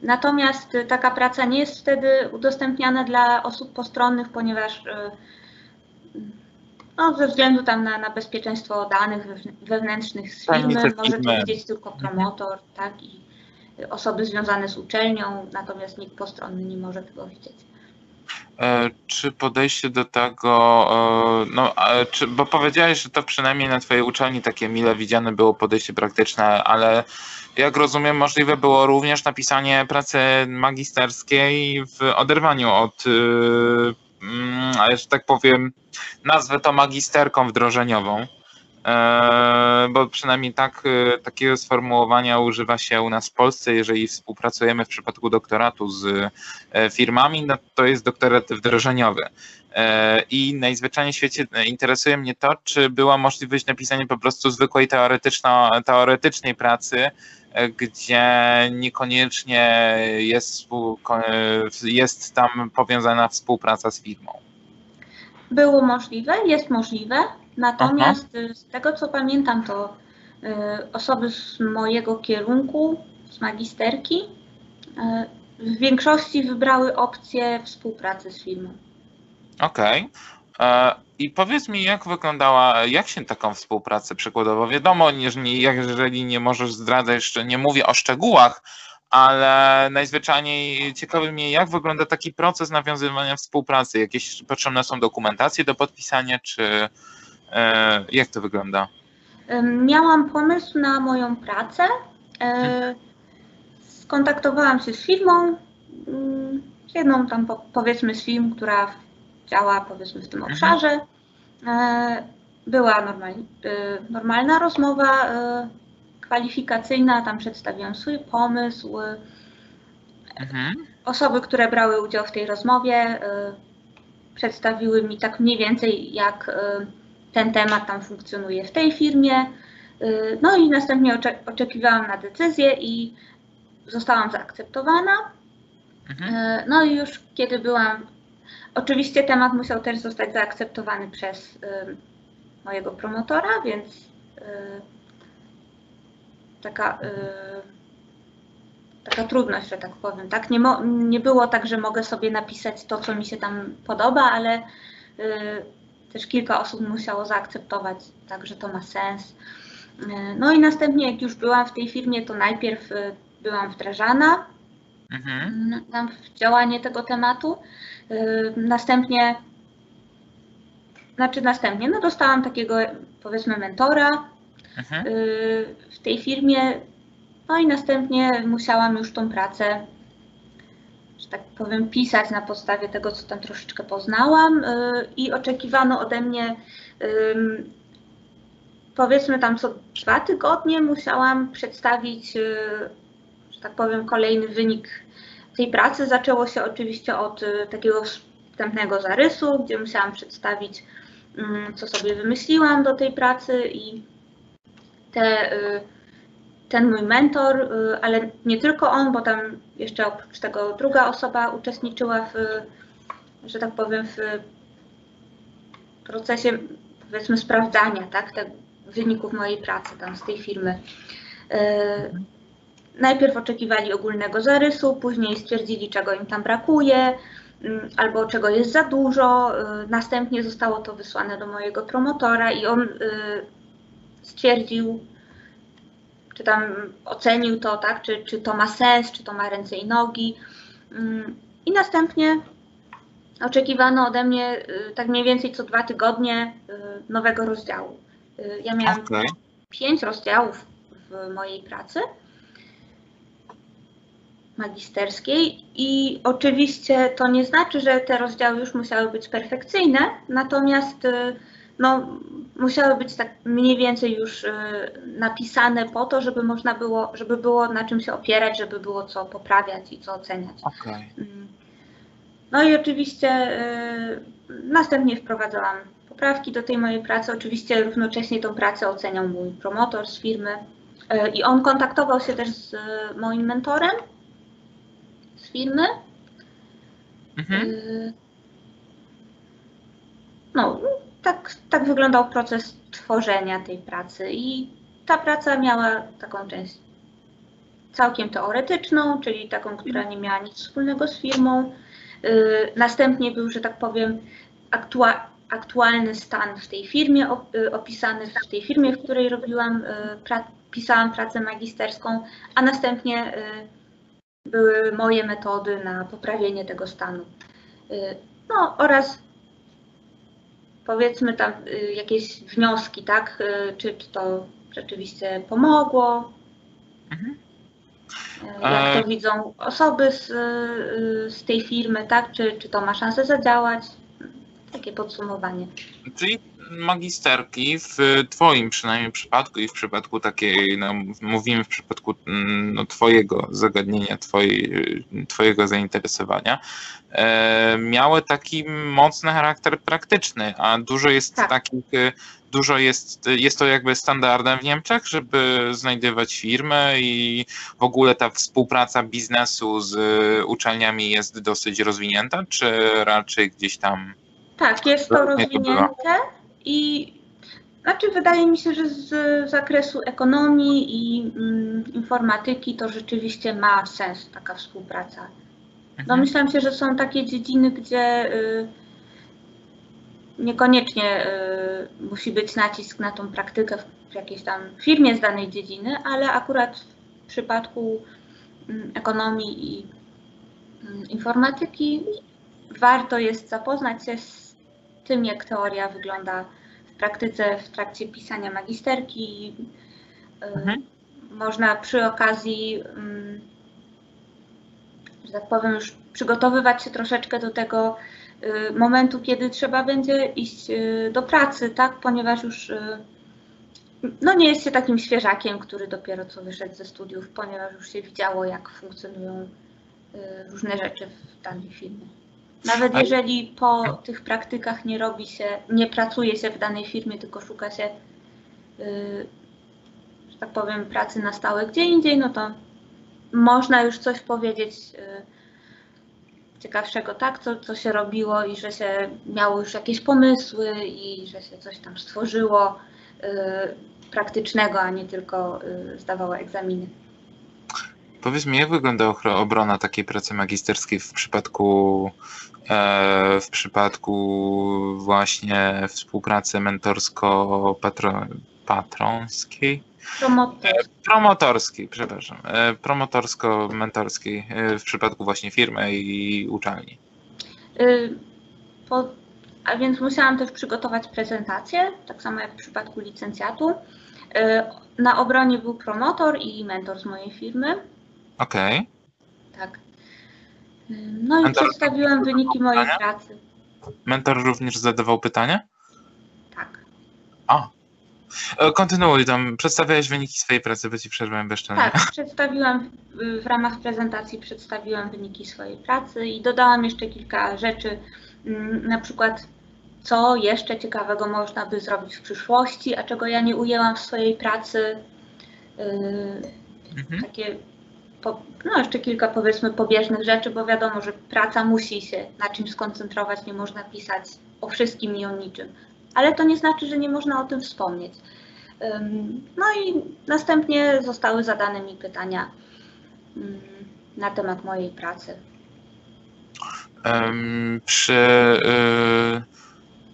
[SPEAKER 2] Natomiast taka praca nie jest wtedy udostępniana dla osób postronnych, ponieważ no, ze względu tam na, na bezpieczeństwo danych wewnętrznych z firmy może to widzieć tylko promotor, tak? I, osoby związane z uczelnią, natomiast nikt postronny nie może tego widzieć.
[SPEAKER 1] E, czy podejście do tego, e, no, czy, bo powiedziałeś, że to przynajmniej na Twojej uczelni takie mile widziane było podejście praktyczne, ale jak rozumiem, możliwe było również napisanie pracy magisterskiej w oderwaniu od, mm, że tak powiem, nazwę to magisterką wdrożeniową. E, bo przynajmniej tak, e, takiego sformułowania używa się u nas w Polsce, jeżeli współpracujemy w przypadku doktoratu z e, firmami, no to jest doktorat wdrożeniowy. I najzwyczajniej w świecie interesuje mnie to, czy była możliwość napisania po prostu zwykłej teoretycznej pracy, gdzie niekoniecznie jest, jest tam powiązana współpraca z firmą.
[SPEAKER 2] Było możliwe, jest możliwe. Natomiast Aha. Y, z tego co pamiętam, to y, osoby z mojego kierunku, z magisterki, y, w większości wybrały opcję współpracy z firmą.
[SPEAKER 1] Okej. Okay. E, I powiedz mi, jak wyglądała, jak się taką współpracę przykładowo? Wiadomo, jeżeli, jeżeli nie możesz zdradzać, jeszcze nie mówię o szczegółach, ale najzwyczajniej ciekawi mnie, jak wygląda taki proces nawiązywania współpracy. Jakieś potrzebne są dokumentacje do podpisania, czy jak to wygląda?
[SPEAKER 2] Miałam pomysł na moją pracę. E. Skontaktowałam się z firmą, mm, jedną tam powiedzmy z firm, która działa powiedzmy w tym mhm. obszarze. E, była normalna, normalna rozmowa kwalifikacyjna, tam przedstawiłam swój pomysł. Mhm. Osoby, które brały udział w tej rozmowie, przedstawiły mi tak mniej więcej, jak ten temat tam funkcjonuje w tej firmie. Y, no i następnie oczekiwałam na decyzję i zostałam zaakceptowana. Mhm. Y, no i już kiedy byłam, oczywiście temat musiał też zostać zaakceptowany przez y, mojego promotora, więc taka, taka trudność, że tak powiem. Tak? Nie, nie było tak, że mogę sobie napisać to, co mi się tam podoba, ale też kilka osób musiało zaakceptować, także to ma sens. E, no i następnie, jak już byłam w tej firmie, to najpierw e, byłam wdrażana mhm. w działanie tego tematu. E, następnie, znaczy następnie, no dostałam takiego powiedzmy mentora mhm. w tej firmie, no i następnie musiałam już tą pracę że tak powiem, pisać na podstawie tego, co tam troszeczkę poznałam y, i oczekiwano ode mnie, powiedzmy tam co dwa tygodnie musiałam przedstawić, y, że tak powiem, kolejny wynik tej pracy. Zaczęło się oczywiście od y, takiego wstępnego zarysu, gdzie musiałam przedstawić, co sobie wymyśliłam do tej pracy i te ten mój mentor, y, ale nie tylko on, bo tam jeszcze oprócz tego druga osoba uczestniczyła w, że tak powiem, w procesie powiedzmy sprawdzania tak, te wyników mojej pracy tam z tej firmy. Y, najpierw oczekiwali ogólnego zarysu, później stwierdzili, czego im tam brakuje, mm, albo czego jest za dużo. Y, następnie zostało to wysłane do mojego promotora i on stwierdził, czy tam ocenił to, tak, czy, czy to ma sens, czy to ma ręce i nogi. Mm, I następnie oczekiwano ode mnie y, tak mniej więcej co dwa tygodnie y, nowego rozdziału. Y, ja miałam okay. pięć rozdziałów w mojej pracy magisterskiej i oczywiście to nie znaczy, że te rozdziały już musiały być perfekcyjne, natomiast no, musiały być tak mniej więcej już y, napisane po to, żeby można było, żeby było na czym się opierać, żeby było co poprawiać i co oceniać. Okay. Mm. No i oczywiście y, następnie wprowadzałam poprawki do tej mojej pracy. Oczywiście równocześnie tą pracę oceniał mój promotor z firmy y, i on kontaktował się też z moim mentorem z firmy. Mhm. No, tak, tak wyglądał proces tworzenia tej pracy i ta praca miała taką część całkiem teoretyczną, czyli taką, która nie miała nic wspólnego z firmą. Y, następnie był, że tak powiem, aktua aktualny stan w tej firmie, y, opisany w tej firmie, w której robiłam y, pra pisałam pracę magisterską, a następnie były moje metody na poprawienie tego stanu. No oraz powiedzmy tam jakieś wnioski, tak? Czy, czy to rzeczywiście pomogło, mhm. Jak to widzą osoby z, z tej firmy, tak? Czy, czy to ma szansę zadziałać? Takie podsumowanie.
[SPEAKER 1] Czyli magisterki w Twoim przynajmniej przypadku i w przypadku takiej, no, mówimy w przypadku mm, no, Twojego zagadnienia, twojej, Twojego zainteresowania, e, miały taki mocny charakter praktyczny, a dużo jest tak. takich dużo jest, jest to jakby standardem w Niemczech, żeby znajdywać firmy i w ogóle ta współpraca biznesu z uczelniami jest dosyć rozwinięta, czy raczej gdzieś tam.
[SPEAKER 2] Tak, jest to rozwinięte i znaczy wydaje mi się, że z zakresu ekonomii i mm, informatyki to rzeczywiście ma sens taka współpraca. No myślałam się, że są takie dziedziny, gdzie y, niekoniecznie y, musi być nacisk na tą praktykę w jakiejś tam firmie z danej dziedziny, ale akurat w przypadku y, ekonomii i y, informatyki warto jest zapoznać się z tym, jak teoria wygląda w praktyce w trakcie pisania magisterki. Mhm. Można przy okazji, że tak powiem, już przygotowywać się troszeczkę do tego, Y, momentu, kiedy trzeba będzie iść y, do pracy, tak, ponieważ już y, no nie jest się takim świeżakiem, który dopiero co wyszedł ze studiów, ponieważ już się widziało, jak funkcjonują różne rzeczy w danej firmie. Nawet jeżeli po tych praktykach nie robi się, nie pracuje się w danej firmie, tylko szuka się, że tak powiem, pracy na stałe gdzie indziej, no to można już coś powiedzieć ciekawszego, tak, co, co się robiło i że się miało już jakieś pomysły i że się coś tam stworzyło y, praktycznego, a nie tylko y, zdawało egzaminy.
[SPEAKER 1] Powiedz mi, jak wygląda obrona takiej pracy magisterskiej w przypadku e, w przypadku właśnie współpracy mentorsko-patronskiej?
[SPEAKER 2] Promotorskiej.
[SPEAKER 1] Promotorskiej, przepraszam. E, promotorsko-mentorskiej e, w przypadku właśnie firmy i uczelni.
[SPEAKER 2] Po, a więc musiałam też przygotować prezentację, tak samo jak w przypadku licencjatu. Na obronie był promotor i mentor z mojej firmy.
[SPEAKER 1] Okej.
[SPEAKER 2] Okay. Tak. Y, no i mentor przedstawiłam wyniki mojej pracy.
[SPEAKER 1] Mentor również zadawał pytania?
[SPEAKER 2] Tak.
[SPEAKER 1] A, E, kontynuuj tam, przedstawiałeś wyniki swojej pracy, bo ci przerwałem bezczelnie.
[SPEAKER 2] Tak, przedstawiłam w ramach prezentacji przedstawiłam wyniki swojej pracy i dodałam jeszcze kilka rzeczy, mm, na przykład co jeszcze ciekawego można by zrobić w przyszłości, a czego ja nie ujęłam w swojej pracy. Y, mhm. Takie, no jeszcze kilka powiedzmy pobieżnych rzeczy, bo wiadomo, że praca musi się na czymś skoncentrować, nie można pisać o wszystkim i o niczym ale to nie znaczy, że nie można o tym wspomnieć. No i następnie zostały zadane mi pytania na temat mojej pracy.
[SPEAKER 1] Przy y,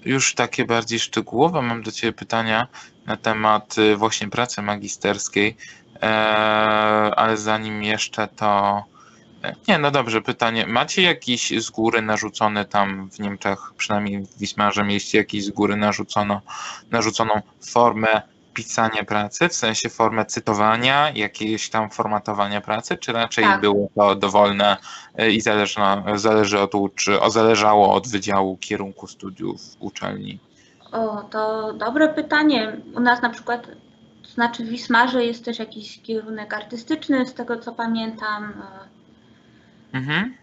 [SPEAKER 1] już takie bardziej szczegółowe mam do Ciebie pytania na temat y, właśnie pracy magisterskiej, ale zanim jeszcze to nie, no dobrze, pytanie. Macie jakiś z góry narzucony tam w Niemczech, przynajmniej w Wismarze, mieliście jakiś z góry narzucono, narzuconą formę pisania pracy, w sensie formę cytowania, jakieś tam formatowania pracy, czy raczej tak. było to dowolne e, i zależno, zależy od, czy zależało od wydziału kierunku studiów uczelni?
[SPEAKER 2] O, to dobre pytanie. U nas na przykład, znaczy w Wismarze jest też jakiś kierunek artystyczny, z tego co pamiętam e, Mhm.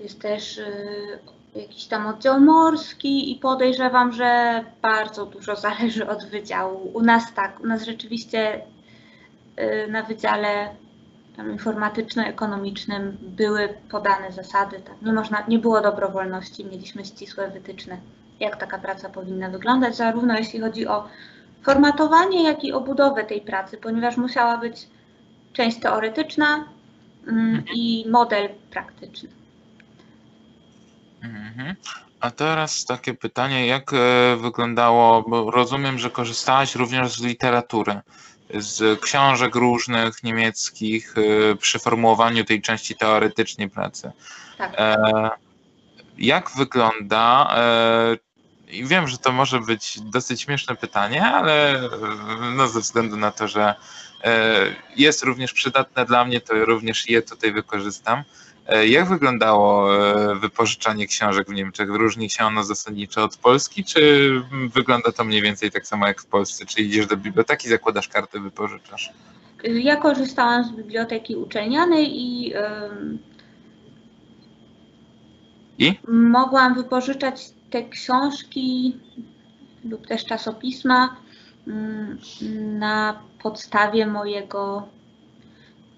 [SPEAKER 2] Jest też y, jakiś tam oddział morski i podejrzewam, że bardzo dużo zależy od wydziału. U nas tak, u nas rzeczywiście y, na wydziale informatyczno-ekonomicznym były podane zasady. Tak. Nie, można, nie było dobrowolności, mieliśmy ścisłe wytyczne, jak taka praca powinna wyglądać, zarówno jeśli chodzi o formatowanie, jak i o budowę tej pracy, ponieważ musiała być część teoretyczna, Mm, i model praktyczny.
[SPEAKER 1] Mhm. A teraz takie pytanie, jak e, wyglądało, bo rozumiem, że korzystałaś również z literatury z książek różnych niemieckich y, przy formułowaniu tej części teoretycznej pracy.
[SPEAKER 2] Tak.
[SPEAKER 1] E, jak wygląda? I wiem, że to może być dosyć śmieszne pytanie, ale e, no, ze względu na to, że e, jest również przydatne dla mnie, to również je tutaj wykorzystam. E, Jak wyglądało wypożyczanie książek w Niemczech? Różni się ono zasadniczo od Polski, czy wygląda to mniej więcej tak samo jak w Polsce? Czy idziesz do biblioteki, zakładasz kartę, wypożyczasz?
[SPEAKER 2] Ja korzystałam z biblioteki uczelnianej i em,
[SPEAKER 1] I?
[SPEAKER 2] mogłam wypożyczać te książki lub też czasopisma mm, na podstawie mojego,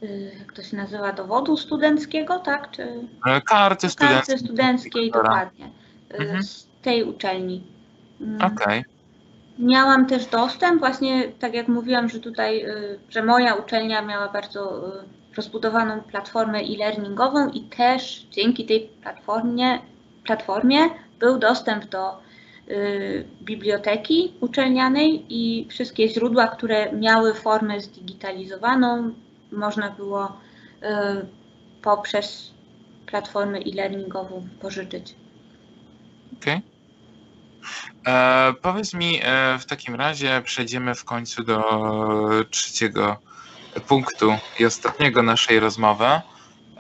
[SPEAKER 2] y, jak to się nazywa, dowodu studenckiego, tak? Czy
[SPEAKER 1] Karty studenckie.
[SPEAKER 2] karty studenckiej, dokładnie, y,
[SPEAKER 1] Mhm.
[SPEAKER 2] z tej uczelni. Mm,
[SPEAKER 1] Okej,
[SPEAKER 2] Miałam też dostęp, właśnie tak jak mówiłam, że tutaj, y, że moja uczelnia miała bardzo rozbudowaną platformę e-learningową i też dzięki tej platformie, platformie był dostęp do y, biblioteki uczelnianej i wszystkie źródła, które miały formę zdigitalizowaną, można było y, poprzez platformę e-learningową pożyczyć.
[SPEAKER 1] okej. E, Powiedz mi, e, w takim razie przejdziemy w końcu do trzeciego punktu i ostatniego naszej rozmowy.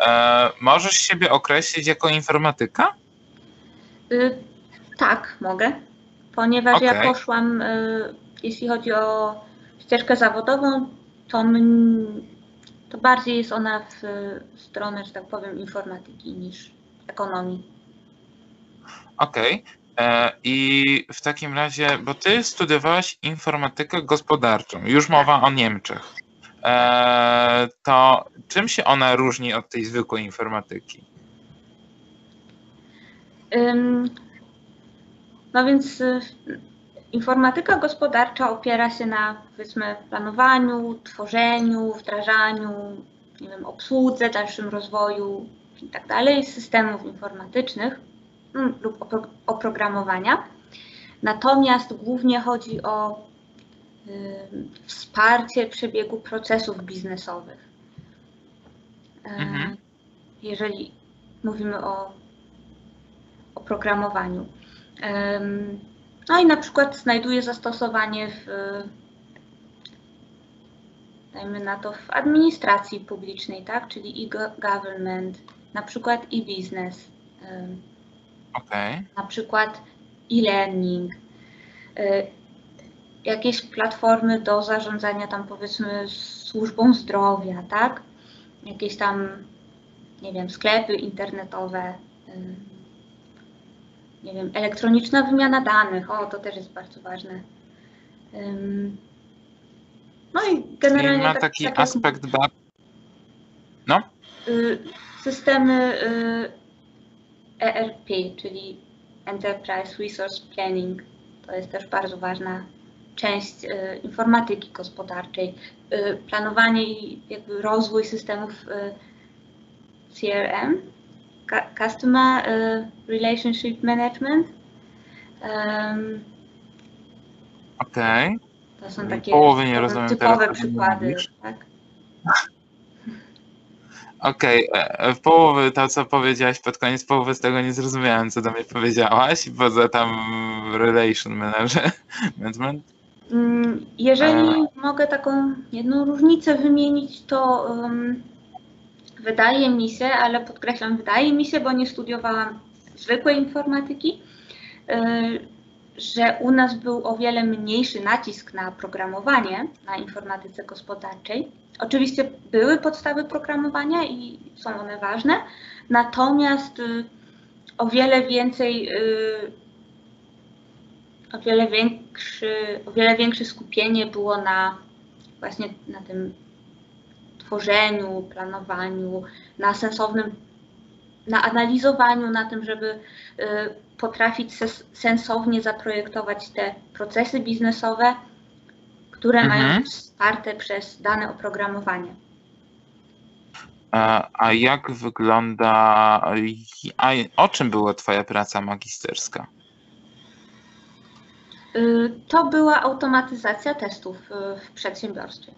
[SPEAKER 1] E, Możesz siebie określić jako informatyka?
[SPEAKER 2] Y, tak, mogę, ponieważ ja
[SPEAKER 1] Okej.
[SPEAKER 2] poszłam, y, jeśli chodzi o ścieżkę zawodową, to, to bardziej jest ona w stronę, że tak powiem, informatyki niż ekonomii.
[SPEAKER 1] Okej. E, I w takim razie, bo ty studiowałaś informatykę gospodarczą, już mowa o Niemczech. E, To czym się ona różni od tej zwykłej informatyki?
[SPEAKER 2] No więc y, informatyka gospodarcza opiera się na powiedzmy planowaniu, tworzeniu, wdrażaniu, nie wiem, obsłudze, dalszym rozwoju i tak dalej systemów informatycznych mm, lub opro- oprogramowania. Natomiast głównie chodzi o ym, wsparcie przebiegu procesów biznesowych. E,
[SPEAKER 1] Mhm.
[SPEAKER 2] Jeżeli mówimy o oprogramowaniu. No i na przykład znajduje zastosowanie w, dajmy na to, w administracji publicznej, tak? czyli e-government, na przykład e-business,
[SPEAKER 1] Okej.
[SPEAKER 2] na przykład e-learning, jakieś platformy do zarządzania tam powiedzmy służbą zdrowia, tak? Jakieś tam, nie wiem, sklepy internetowe, nie wiem, elektroniczna wymiana danych, o to też jest bardzo ważne. No i
[SPEAKER 1] Czyli
[SPEAKER 2] generalnie
[SPEAKER 1] ma
[SPEAKER 2] tak-
[SPEAKER 1] taki
[SPEAKER 2] tak
[SPEAKER 1] aspekt ba- No,
[SPEAKER 2] y, systemy y, ERP, czyli Enterprise Resource Planning. To jest też bardzo ważna część y, informatyki gospodarczej. Planowanie i jakby rozwój systemów CRM, Customer y, Relationship Management. Em,
[SPEAKER 1] okej.
[SPEAKER 2] To są takie
[SPEAKER 1] Połowy nie
[SPEAKER 2] typowe-
[SPEAKER 1] rozumiem
[SPEAKER 2] typowe
[SPEAKER 1] teraz,
[SPEAKER 2] przykłady. Tak?
[SPEAKER 1] Okej, e, w połowy to, co powiedziałaś pod koniec, połowy z tego nie zrozumiałem, co do mnie powiedziałaś, poza tam relation management.
[SPEAKER 2] Mm, Jeżeli mogę taką jedną różnicę wymienić, to um, wydaje mi się, ale podkreślam, wydaje mi się, bo nie studiowałam zwykłej informatyki, y, że u nas był o wiele mniejszy nacisk na programowanie na informatyce gospodarczej. Oczywiście były podstawy programowania i są one ważne, natomiast y, o wiele więcej y, o wiele większy, o wiele większe skupienie było na właśnie na tym tworzeniu, planowaniu, na sensownym, na analizowaniu, na tym, żeby y, potrafić sensownie zaprojektować te procesy biznesowe, które
[SPEAKER 1] Mhm.
[SPEAKER 2] mają wsparte przez dane oprogramowanie.
[SPEAKER 1] A, a jak wygląda, a o czym była twoja praca magisterska?
[SPEAKER 2] Y, To była automatyzacja testów y, w przedsiębiorstwie.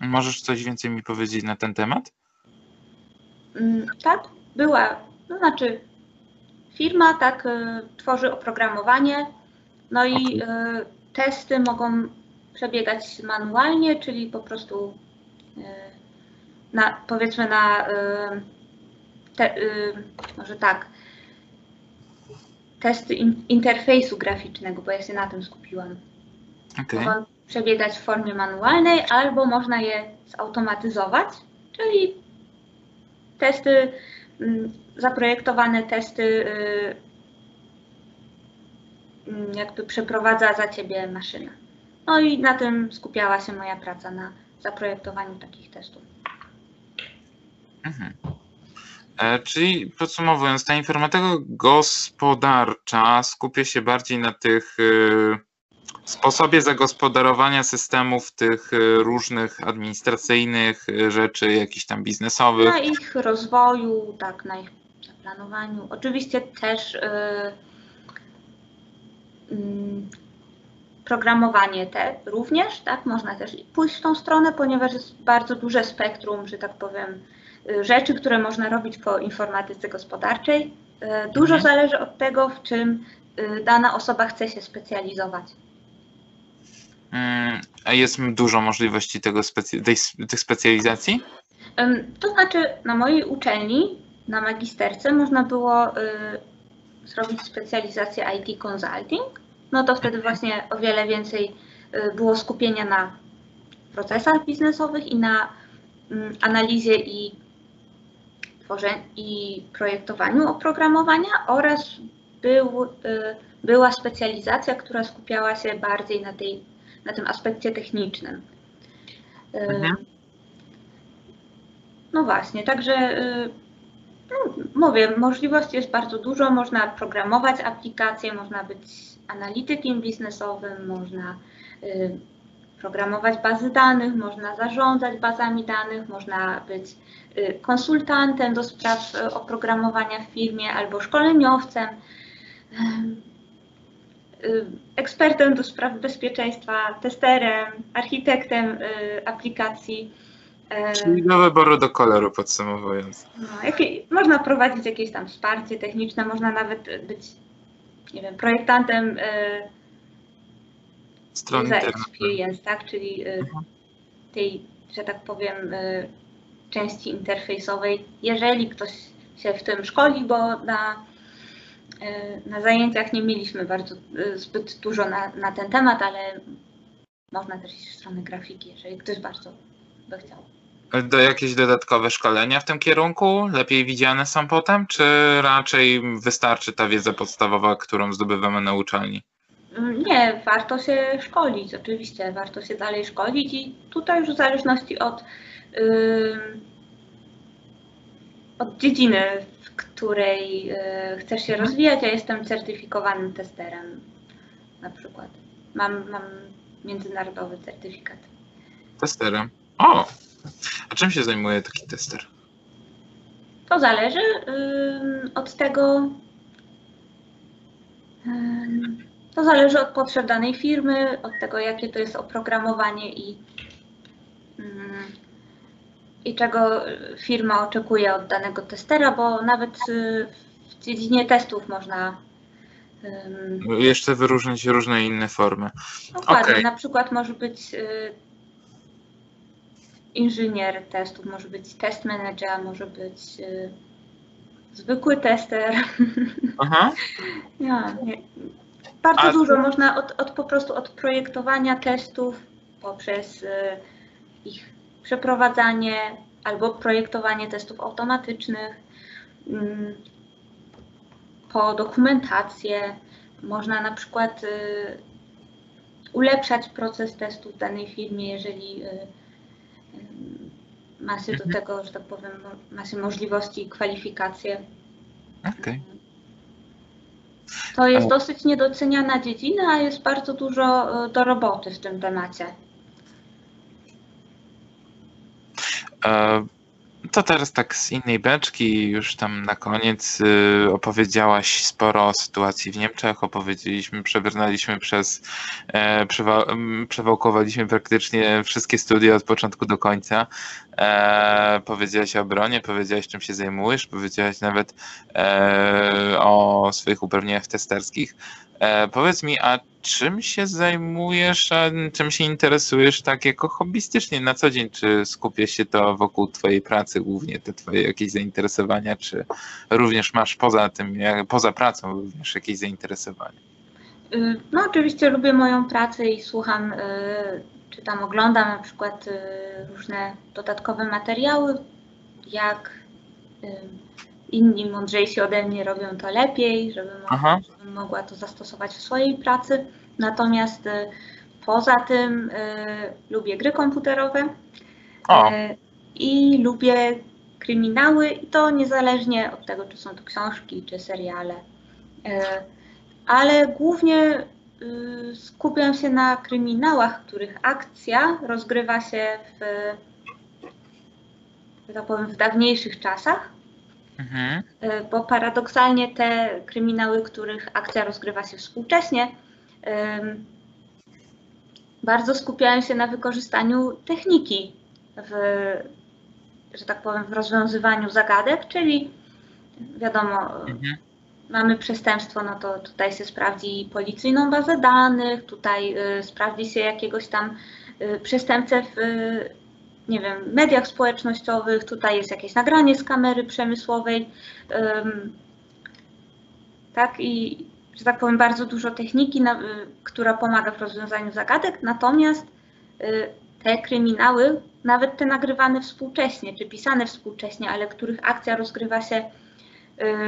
[SPEAKER 1] Możesz coś więcej mi powiedzieć na ten temat?
[SPEAKER 2] Mm, Tak, była, no znaczy firma tak y, tworzy oprogramowanie, no i y, testy mogą przebiegać manualnie, czyli po prostu y, na, powiedzmy na y, te, może tak testy in, interfejsu graficznego, bo ja się na tym skupiłam.
[SPEAKER 1] Okej.
[SPEAKER 2] Przebiegać w formie manualnej, albo można je zautomatyzować, czyli testy, mm, zaprojektowane testy y, mm, jakby przeprowadza za ciebie maszyna. No i na tym skupiała się moja praca, na zaprojektowaniu takich testów.
[SPEAKER 1] Mhm. E, Czyli podsumowując, ta informatyka gospodarcza skupia się bardziej na tych e, sposobie zagospodarowania systemów, tych e, różnych administracyjnych e, rzeczy, jakichś tam biznesowych.
[SPEAKER 2] Na ich rozwoju, tak, na ich zaplanowaniu. Oczywiście też y, mm, programowanie te również, tak, można też pójść w tą stronę, ponieważ jest bardzo duże spektrum, że tak powiem, y, rzeczy, które można robić po informatyce gospodarczej. Y, Dużo
[SPEAKER 1] Mhm.
[SPEAKER 2] zależy od tego, w czym y, dana osoba chce się specjalizować.
[SPEAKER 1] Mm, A jest dużo możliwości tego specy- tej, tych specjalizacji?
[SPEAKER 2] To znaczy, na mojej uczelni, na magisterce, można było y, zrobić specjalizację IT Consulting. No to wtedy właśnie o wiele więcej y, było skupienia na procesach biznesowych i na mm, analizie i tworzeniu i projektowaniu oprogramowania oraz był, y, była specjalizacja, która skupiała się bardziej na, tej, na tym aspekcie technicznym. Y,
[SPEAKER 1] Mhm.
[SPEAKER 2] no właśnie, także y, no, mówię, możliwości jest bardzo dużo. Można programować aplikacje, można być analitykiem biznesowym, można y, programować bazy danych, można zarządzać bazami danych, można być konsultantem do spraw oprogramowania w firmie albo szkoleniowcem, ekspertem do spraw bezpieczeństwa, testerem, architektem y, aplikacji. y,
[SPEAKER 1] Czyli do wyboru do koloru, podsumowując.
[SPEAKER 2] no, jakie, można prowadzić jakieś tam wsparcie techniczne, można nawet y, być, nie wiem, projektantem y,
[SPEAKER 1] Strony
[SPEAKER 2] experience, tak, czyli y,
[SPEAKER 1] Mhm.
[SPEAKER 2] tej, że tak powiem, y, części interfejsowej, jeżeli ktoś się w tym szkoli, bo na, y, na zajęciach nie mieliśmy bardzo y, zbyt dużo na, na ten temat, ale można też iść w stronę grafiki, jeżeli ktoś bardzo by chciał.
[SPEAKER 1] Do jakieś dodatkowe szkolenia w tym kierunku lepiej widziane są potem, czy raczej wystarczy ta wiedza podstawowa, którą zdobywamy na uczelni?
[SPEAKER 2] Mm, Nie, warto się szkolić, oczywiście, warto się dalej szkolić i tutaj już w zależności od, ym, od dziedziny, której y, chcesz się rozwijać, ja jestem certyfikowanym testerem na przykład. Mam, mam międzynarodowy certyfikat.
[SPEAKER 1] Testerem. O! A czym się zajmuje taki tester?
[SPEAKER 2] To zależy ym, od tego, ym, to zależy od potrzeb danej firmy, od tego, jakie to jest oprogramowanie i, i czego firma oczekuje od danego testera, bo nawet y, w dziedzinie testów można
[SPEAKER 1] Jeszcze wyróżnić różne inne formy.
[SPEAKER 2] Dokładnie.
[SPEAKER 1] Okej.
[SPEAKER 2] Na przykład może być y, inżynier testów, może być test manager, może być y, zwykły tester.
[SPEAKER 1] Aha.
[SPEAKER 2] ja, nie. Bardzo
[SPEAKER 1] A-
[SPEAKER 2] dużo można od, od po prostu od projektowania testów poprzez ich przeprowadzanie albo projektowanie testów automatycznych mm, po dokumentację. Można na przykład y, ulepszać proces testu w danej firmie, jeżeli y, y, ma się do
[SPEAKER 1] Mhm.
[SPEAKER 2] tego, że tak powiem, ma się możliwości i kwalifikacje.
[SPEAKER 1] Okej.
[SPEAKER 2] To jest dosyć niedoceniana dziedzina, a jest bardzo dużo do roboty w tym temacie.
[SPEAKER 1] E, To teraz tak z innej beczki, już tam na koniec y, opowiedziałaś sporo o sytuacji w Niemczech, opowiedzieliśmy, przebrnęliśmy przez, e, przewa przewałkowaliśmy praktycznie wszystkie studia od początku do końca. E, powiedziałaś o obronie, powiedziałaś czym się zajmujesz, powiedziałaś nawet e, o swoich uprawnieniach testerskich. E, powiedz mi, a czym się zajmujesz, a czym się interesujesz tak jako hobbystycznie na co dzień? Czy skupia się to wokół Twojej pracy głównie, te Twoje jakieś zainteresowania, czy również masz poza tym, poza pracą również jakieś zainteresowania?
[SPEAKER 2] Y, no oczywiście lubię moją pracę i słucham, y, czy tam oglądam na przykład y, różne dodatkowe materiały, jak inni mądrzejsi ode mnie robią to lepiej, żebym, żebym mogła to zastosować w swojej pracy. Natomiast y, poza tym y, lubię gry komputerowe. Y, i lubię kryminały i to niezależnie od tego, czy są to książki, czy seriale. Ale głównie skupiam się na kryminałach, których akcja rozgrywa się w, tak powiem, w dawniejszych czasach Mhm. E, bo paradoksalnie te kryminały, których akcja rozgrywa się współcześnie, bardzo skupiają się na wykorzystaniu techniki w, że tak powiem, w rozwiązywaniu zagadek, czyli wiadomo, mhm. mamy przestępstwo, no to tutaj się sprawdzi policyjną bazę danych, tutaj y, sprawdzi się jakiegoś tam y, przestępcę w nie wiem, mediach społecznościowych, tutaj jest jakieś nagranie z kamery przemysłowej, tak, i że tak powiem, bardzo dużo techniki, która pomaga w rozwiązaniu zagadek, natomiast y, te kryminały, nawet te nagrywane współcześnie, czy pisane współcześnie, ale których akcja rozgrywa się y,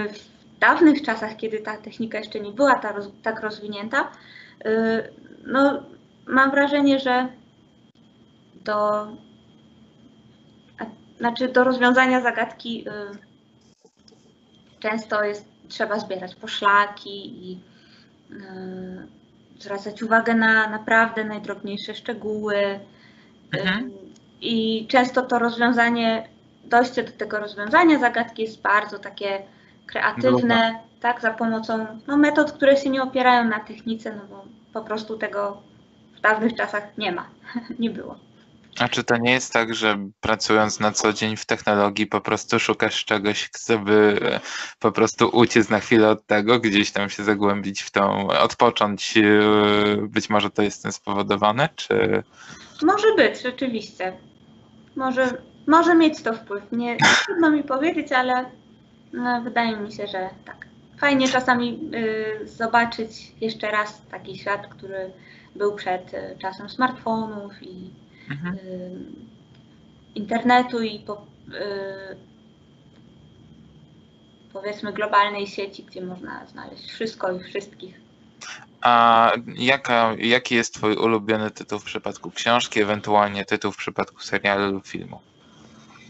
[SPEAKER 2] w dawnych czasach, kiedy ta technika jeszcze nie była ta, tak rozwinięta, y, no, mam wrażenie, że do znaczy do rozwiązania zagadki y, często jest trzeba zbierać poszlaki i y, zwracać uwagę na naprawdę najdrobniejsze szczegóły. Y, mhm. I często to rozwiązanie, dojście do tego rozwiązania zagadki jest bardzo takie kreatywne, tak, za pomocą no, metod, które się nie opierają na technice, no bo po prostu tego w dawnych czasach nie ma, nie było.
[SPEAKER 1] A czy to nie jest tak, że pracując na co dzień w technologii po prostu szukasz czegoś, żeby e, po prostu uciec na chwilę od tego, gdzieś tam się zagłębić w tą, odpocząć, e, być może to jest tym spowodowane, czy...
[SPEAKER 2] Może być, rzeczywiście. Może, może mieć to wpływ. Nie trudno mi powiedzieć, ale no, wydaje mi się, że tak. Fajnie czasami y, zobaczyć jeszcze raz taki świat, który był przed y, czasem smartfonów i mhm. internetu i po, y, powiedzmy globalnej sieci, gdzie można znaleźć wszystko i wszystkich.
[SPEAKER 1] A jaka, jaki jest Twój ulubiony tytuł w przypadku książki, ewentualnie tytuł w przypadku serialu lub filmu?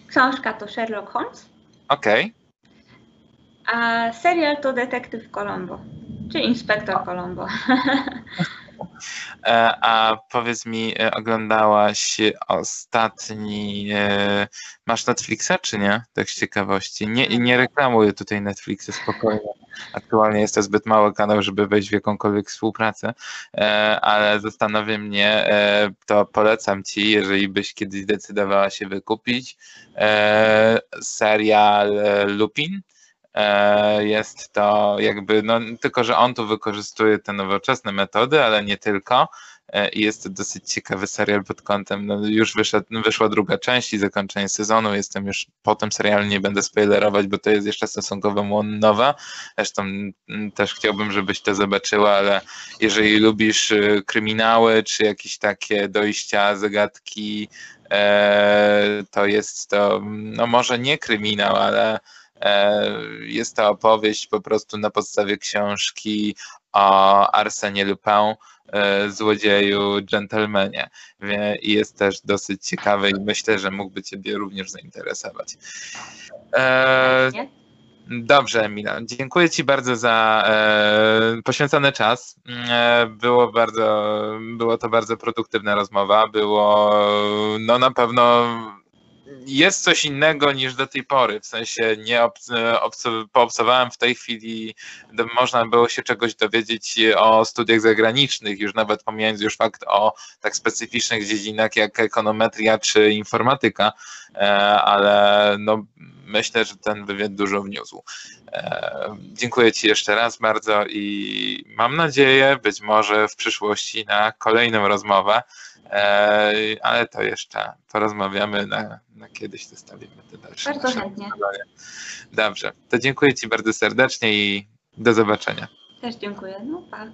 [SPEAKER 2] Książka to Sherlock Holmes.
[SPEAKER 1] Okej.
[SPEAKER 2] Okay. A serial to Detektyw Colombo, czy Inspektor Colombo.
[SPEAKER 1] E, a powiedz mi, e, oglądałaś ostatni, e, masz Netflixa czy nie? Tak z ciekawości. Nie, nie reklamuję tutaj Netflixa spokojnie. Aktualnie jest to zbyt mały kanał, żeby wejść w jakąkolwiek współpracę, ale zastanawia mnie, to polecam Ci, jeżeli byś kiedyś zdecydowała się wykupić serial Lupin jest to jakby, no tylko że on tu wykorzystuje te nowoczesne metody, ale nie tylko. E, I jest to dosyć ciekawy serial pod kątem, no już wyszedł, wyszła druga część i zakończenie sezonu. Jestem już po tym serialu, nie będę spoilerować, bo to jest jeszcze stosunkowo nowa. Zresztą mm, też chciałbym, żebyś to zobaczyła, ale jeżeli lubisz y, kryminały, czy jakieś takie dojścia, zagadki, e, to jest to, no może nie kryminał, ale E, jest to opowieść po prostu na podstawie książki o Arsenie Lupin, e, złodzieju, dżentelmenie. I jest też dosyć ciekawy i myślę, że mógłby Ciebie również zainteresować. E, dobrze, Emila. Dziękuję Ci bardzo za e, poświęcony czas. E, było bardzo, było to bardzo produktywna rozmowa. Było no na pewno jest coś innego niż do tej pory, w sensie nie obs- poobserwowałem w tej chwili, można było się czegoś dowiedzieć o studiach zagranicznych, już nawet pomijając już fakt o tak specyficznych dziedzinach jak ekonometria czy informatyka, e, ale no, myślę, że ten wywiad dużo wniósł. E, Dziękuję Ci jeszcze raz bardzo i mam nadzieję być może w przyszłości na kolejną rozmowę, e, ale to jeszcze porozmawiamy na, na kiedyś, zostawimy te dalsze
[SPEAKER 2] Bardzo chętnie.
[SPEAKER 1] rozmowy. Dobrze, to dziękuję Ci bardzo serdecznie i do zobaczenia.
[SPEAKER 2] Też dziękuję. No pa.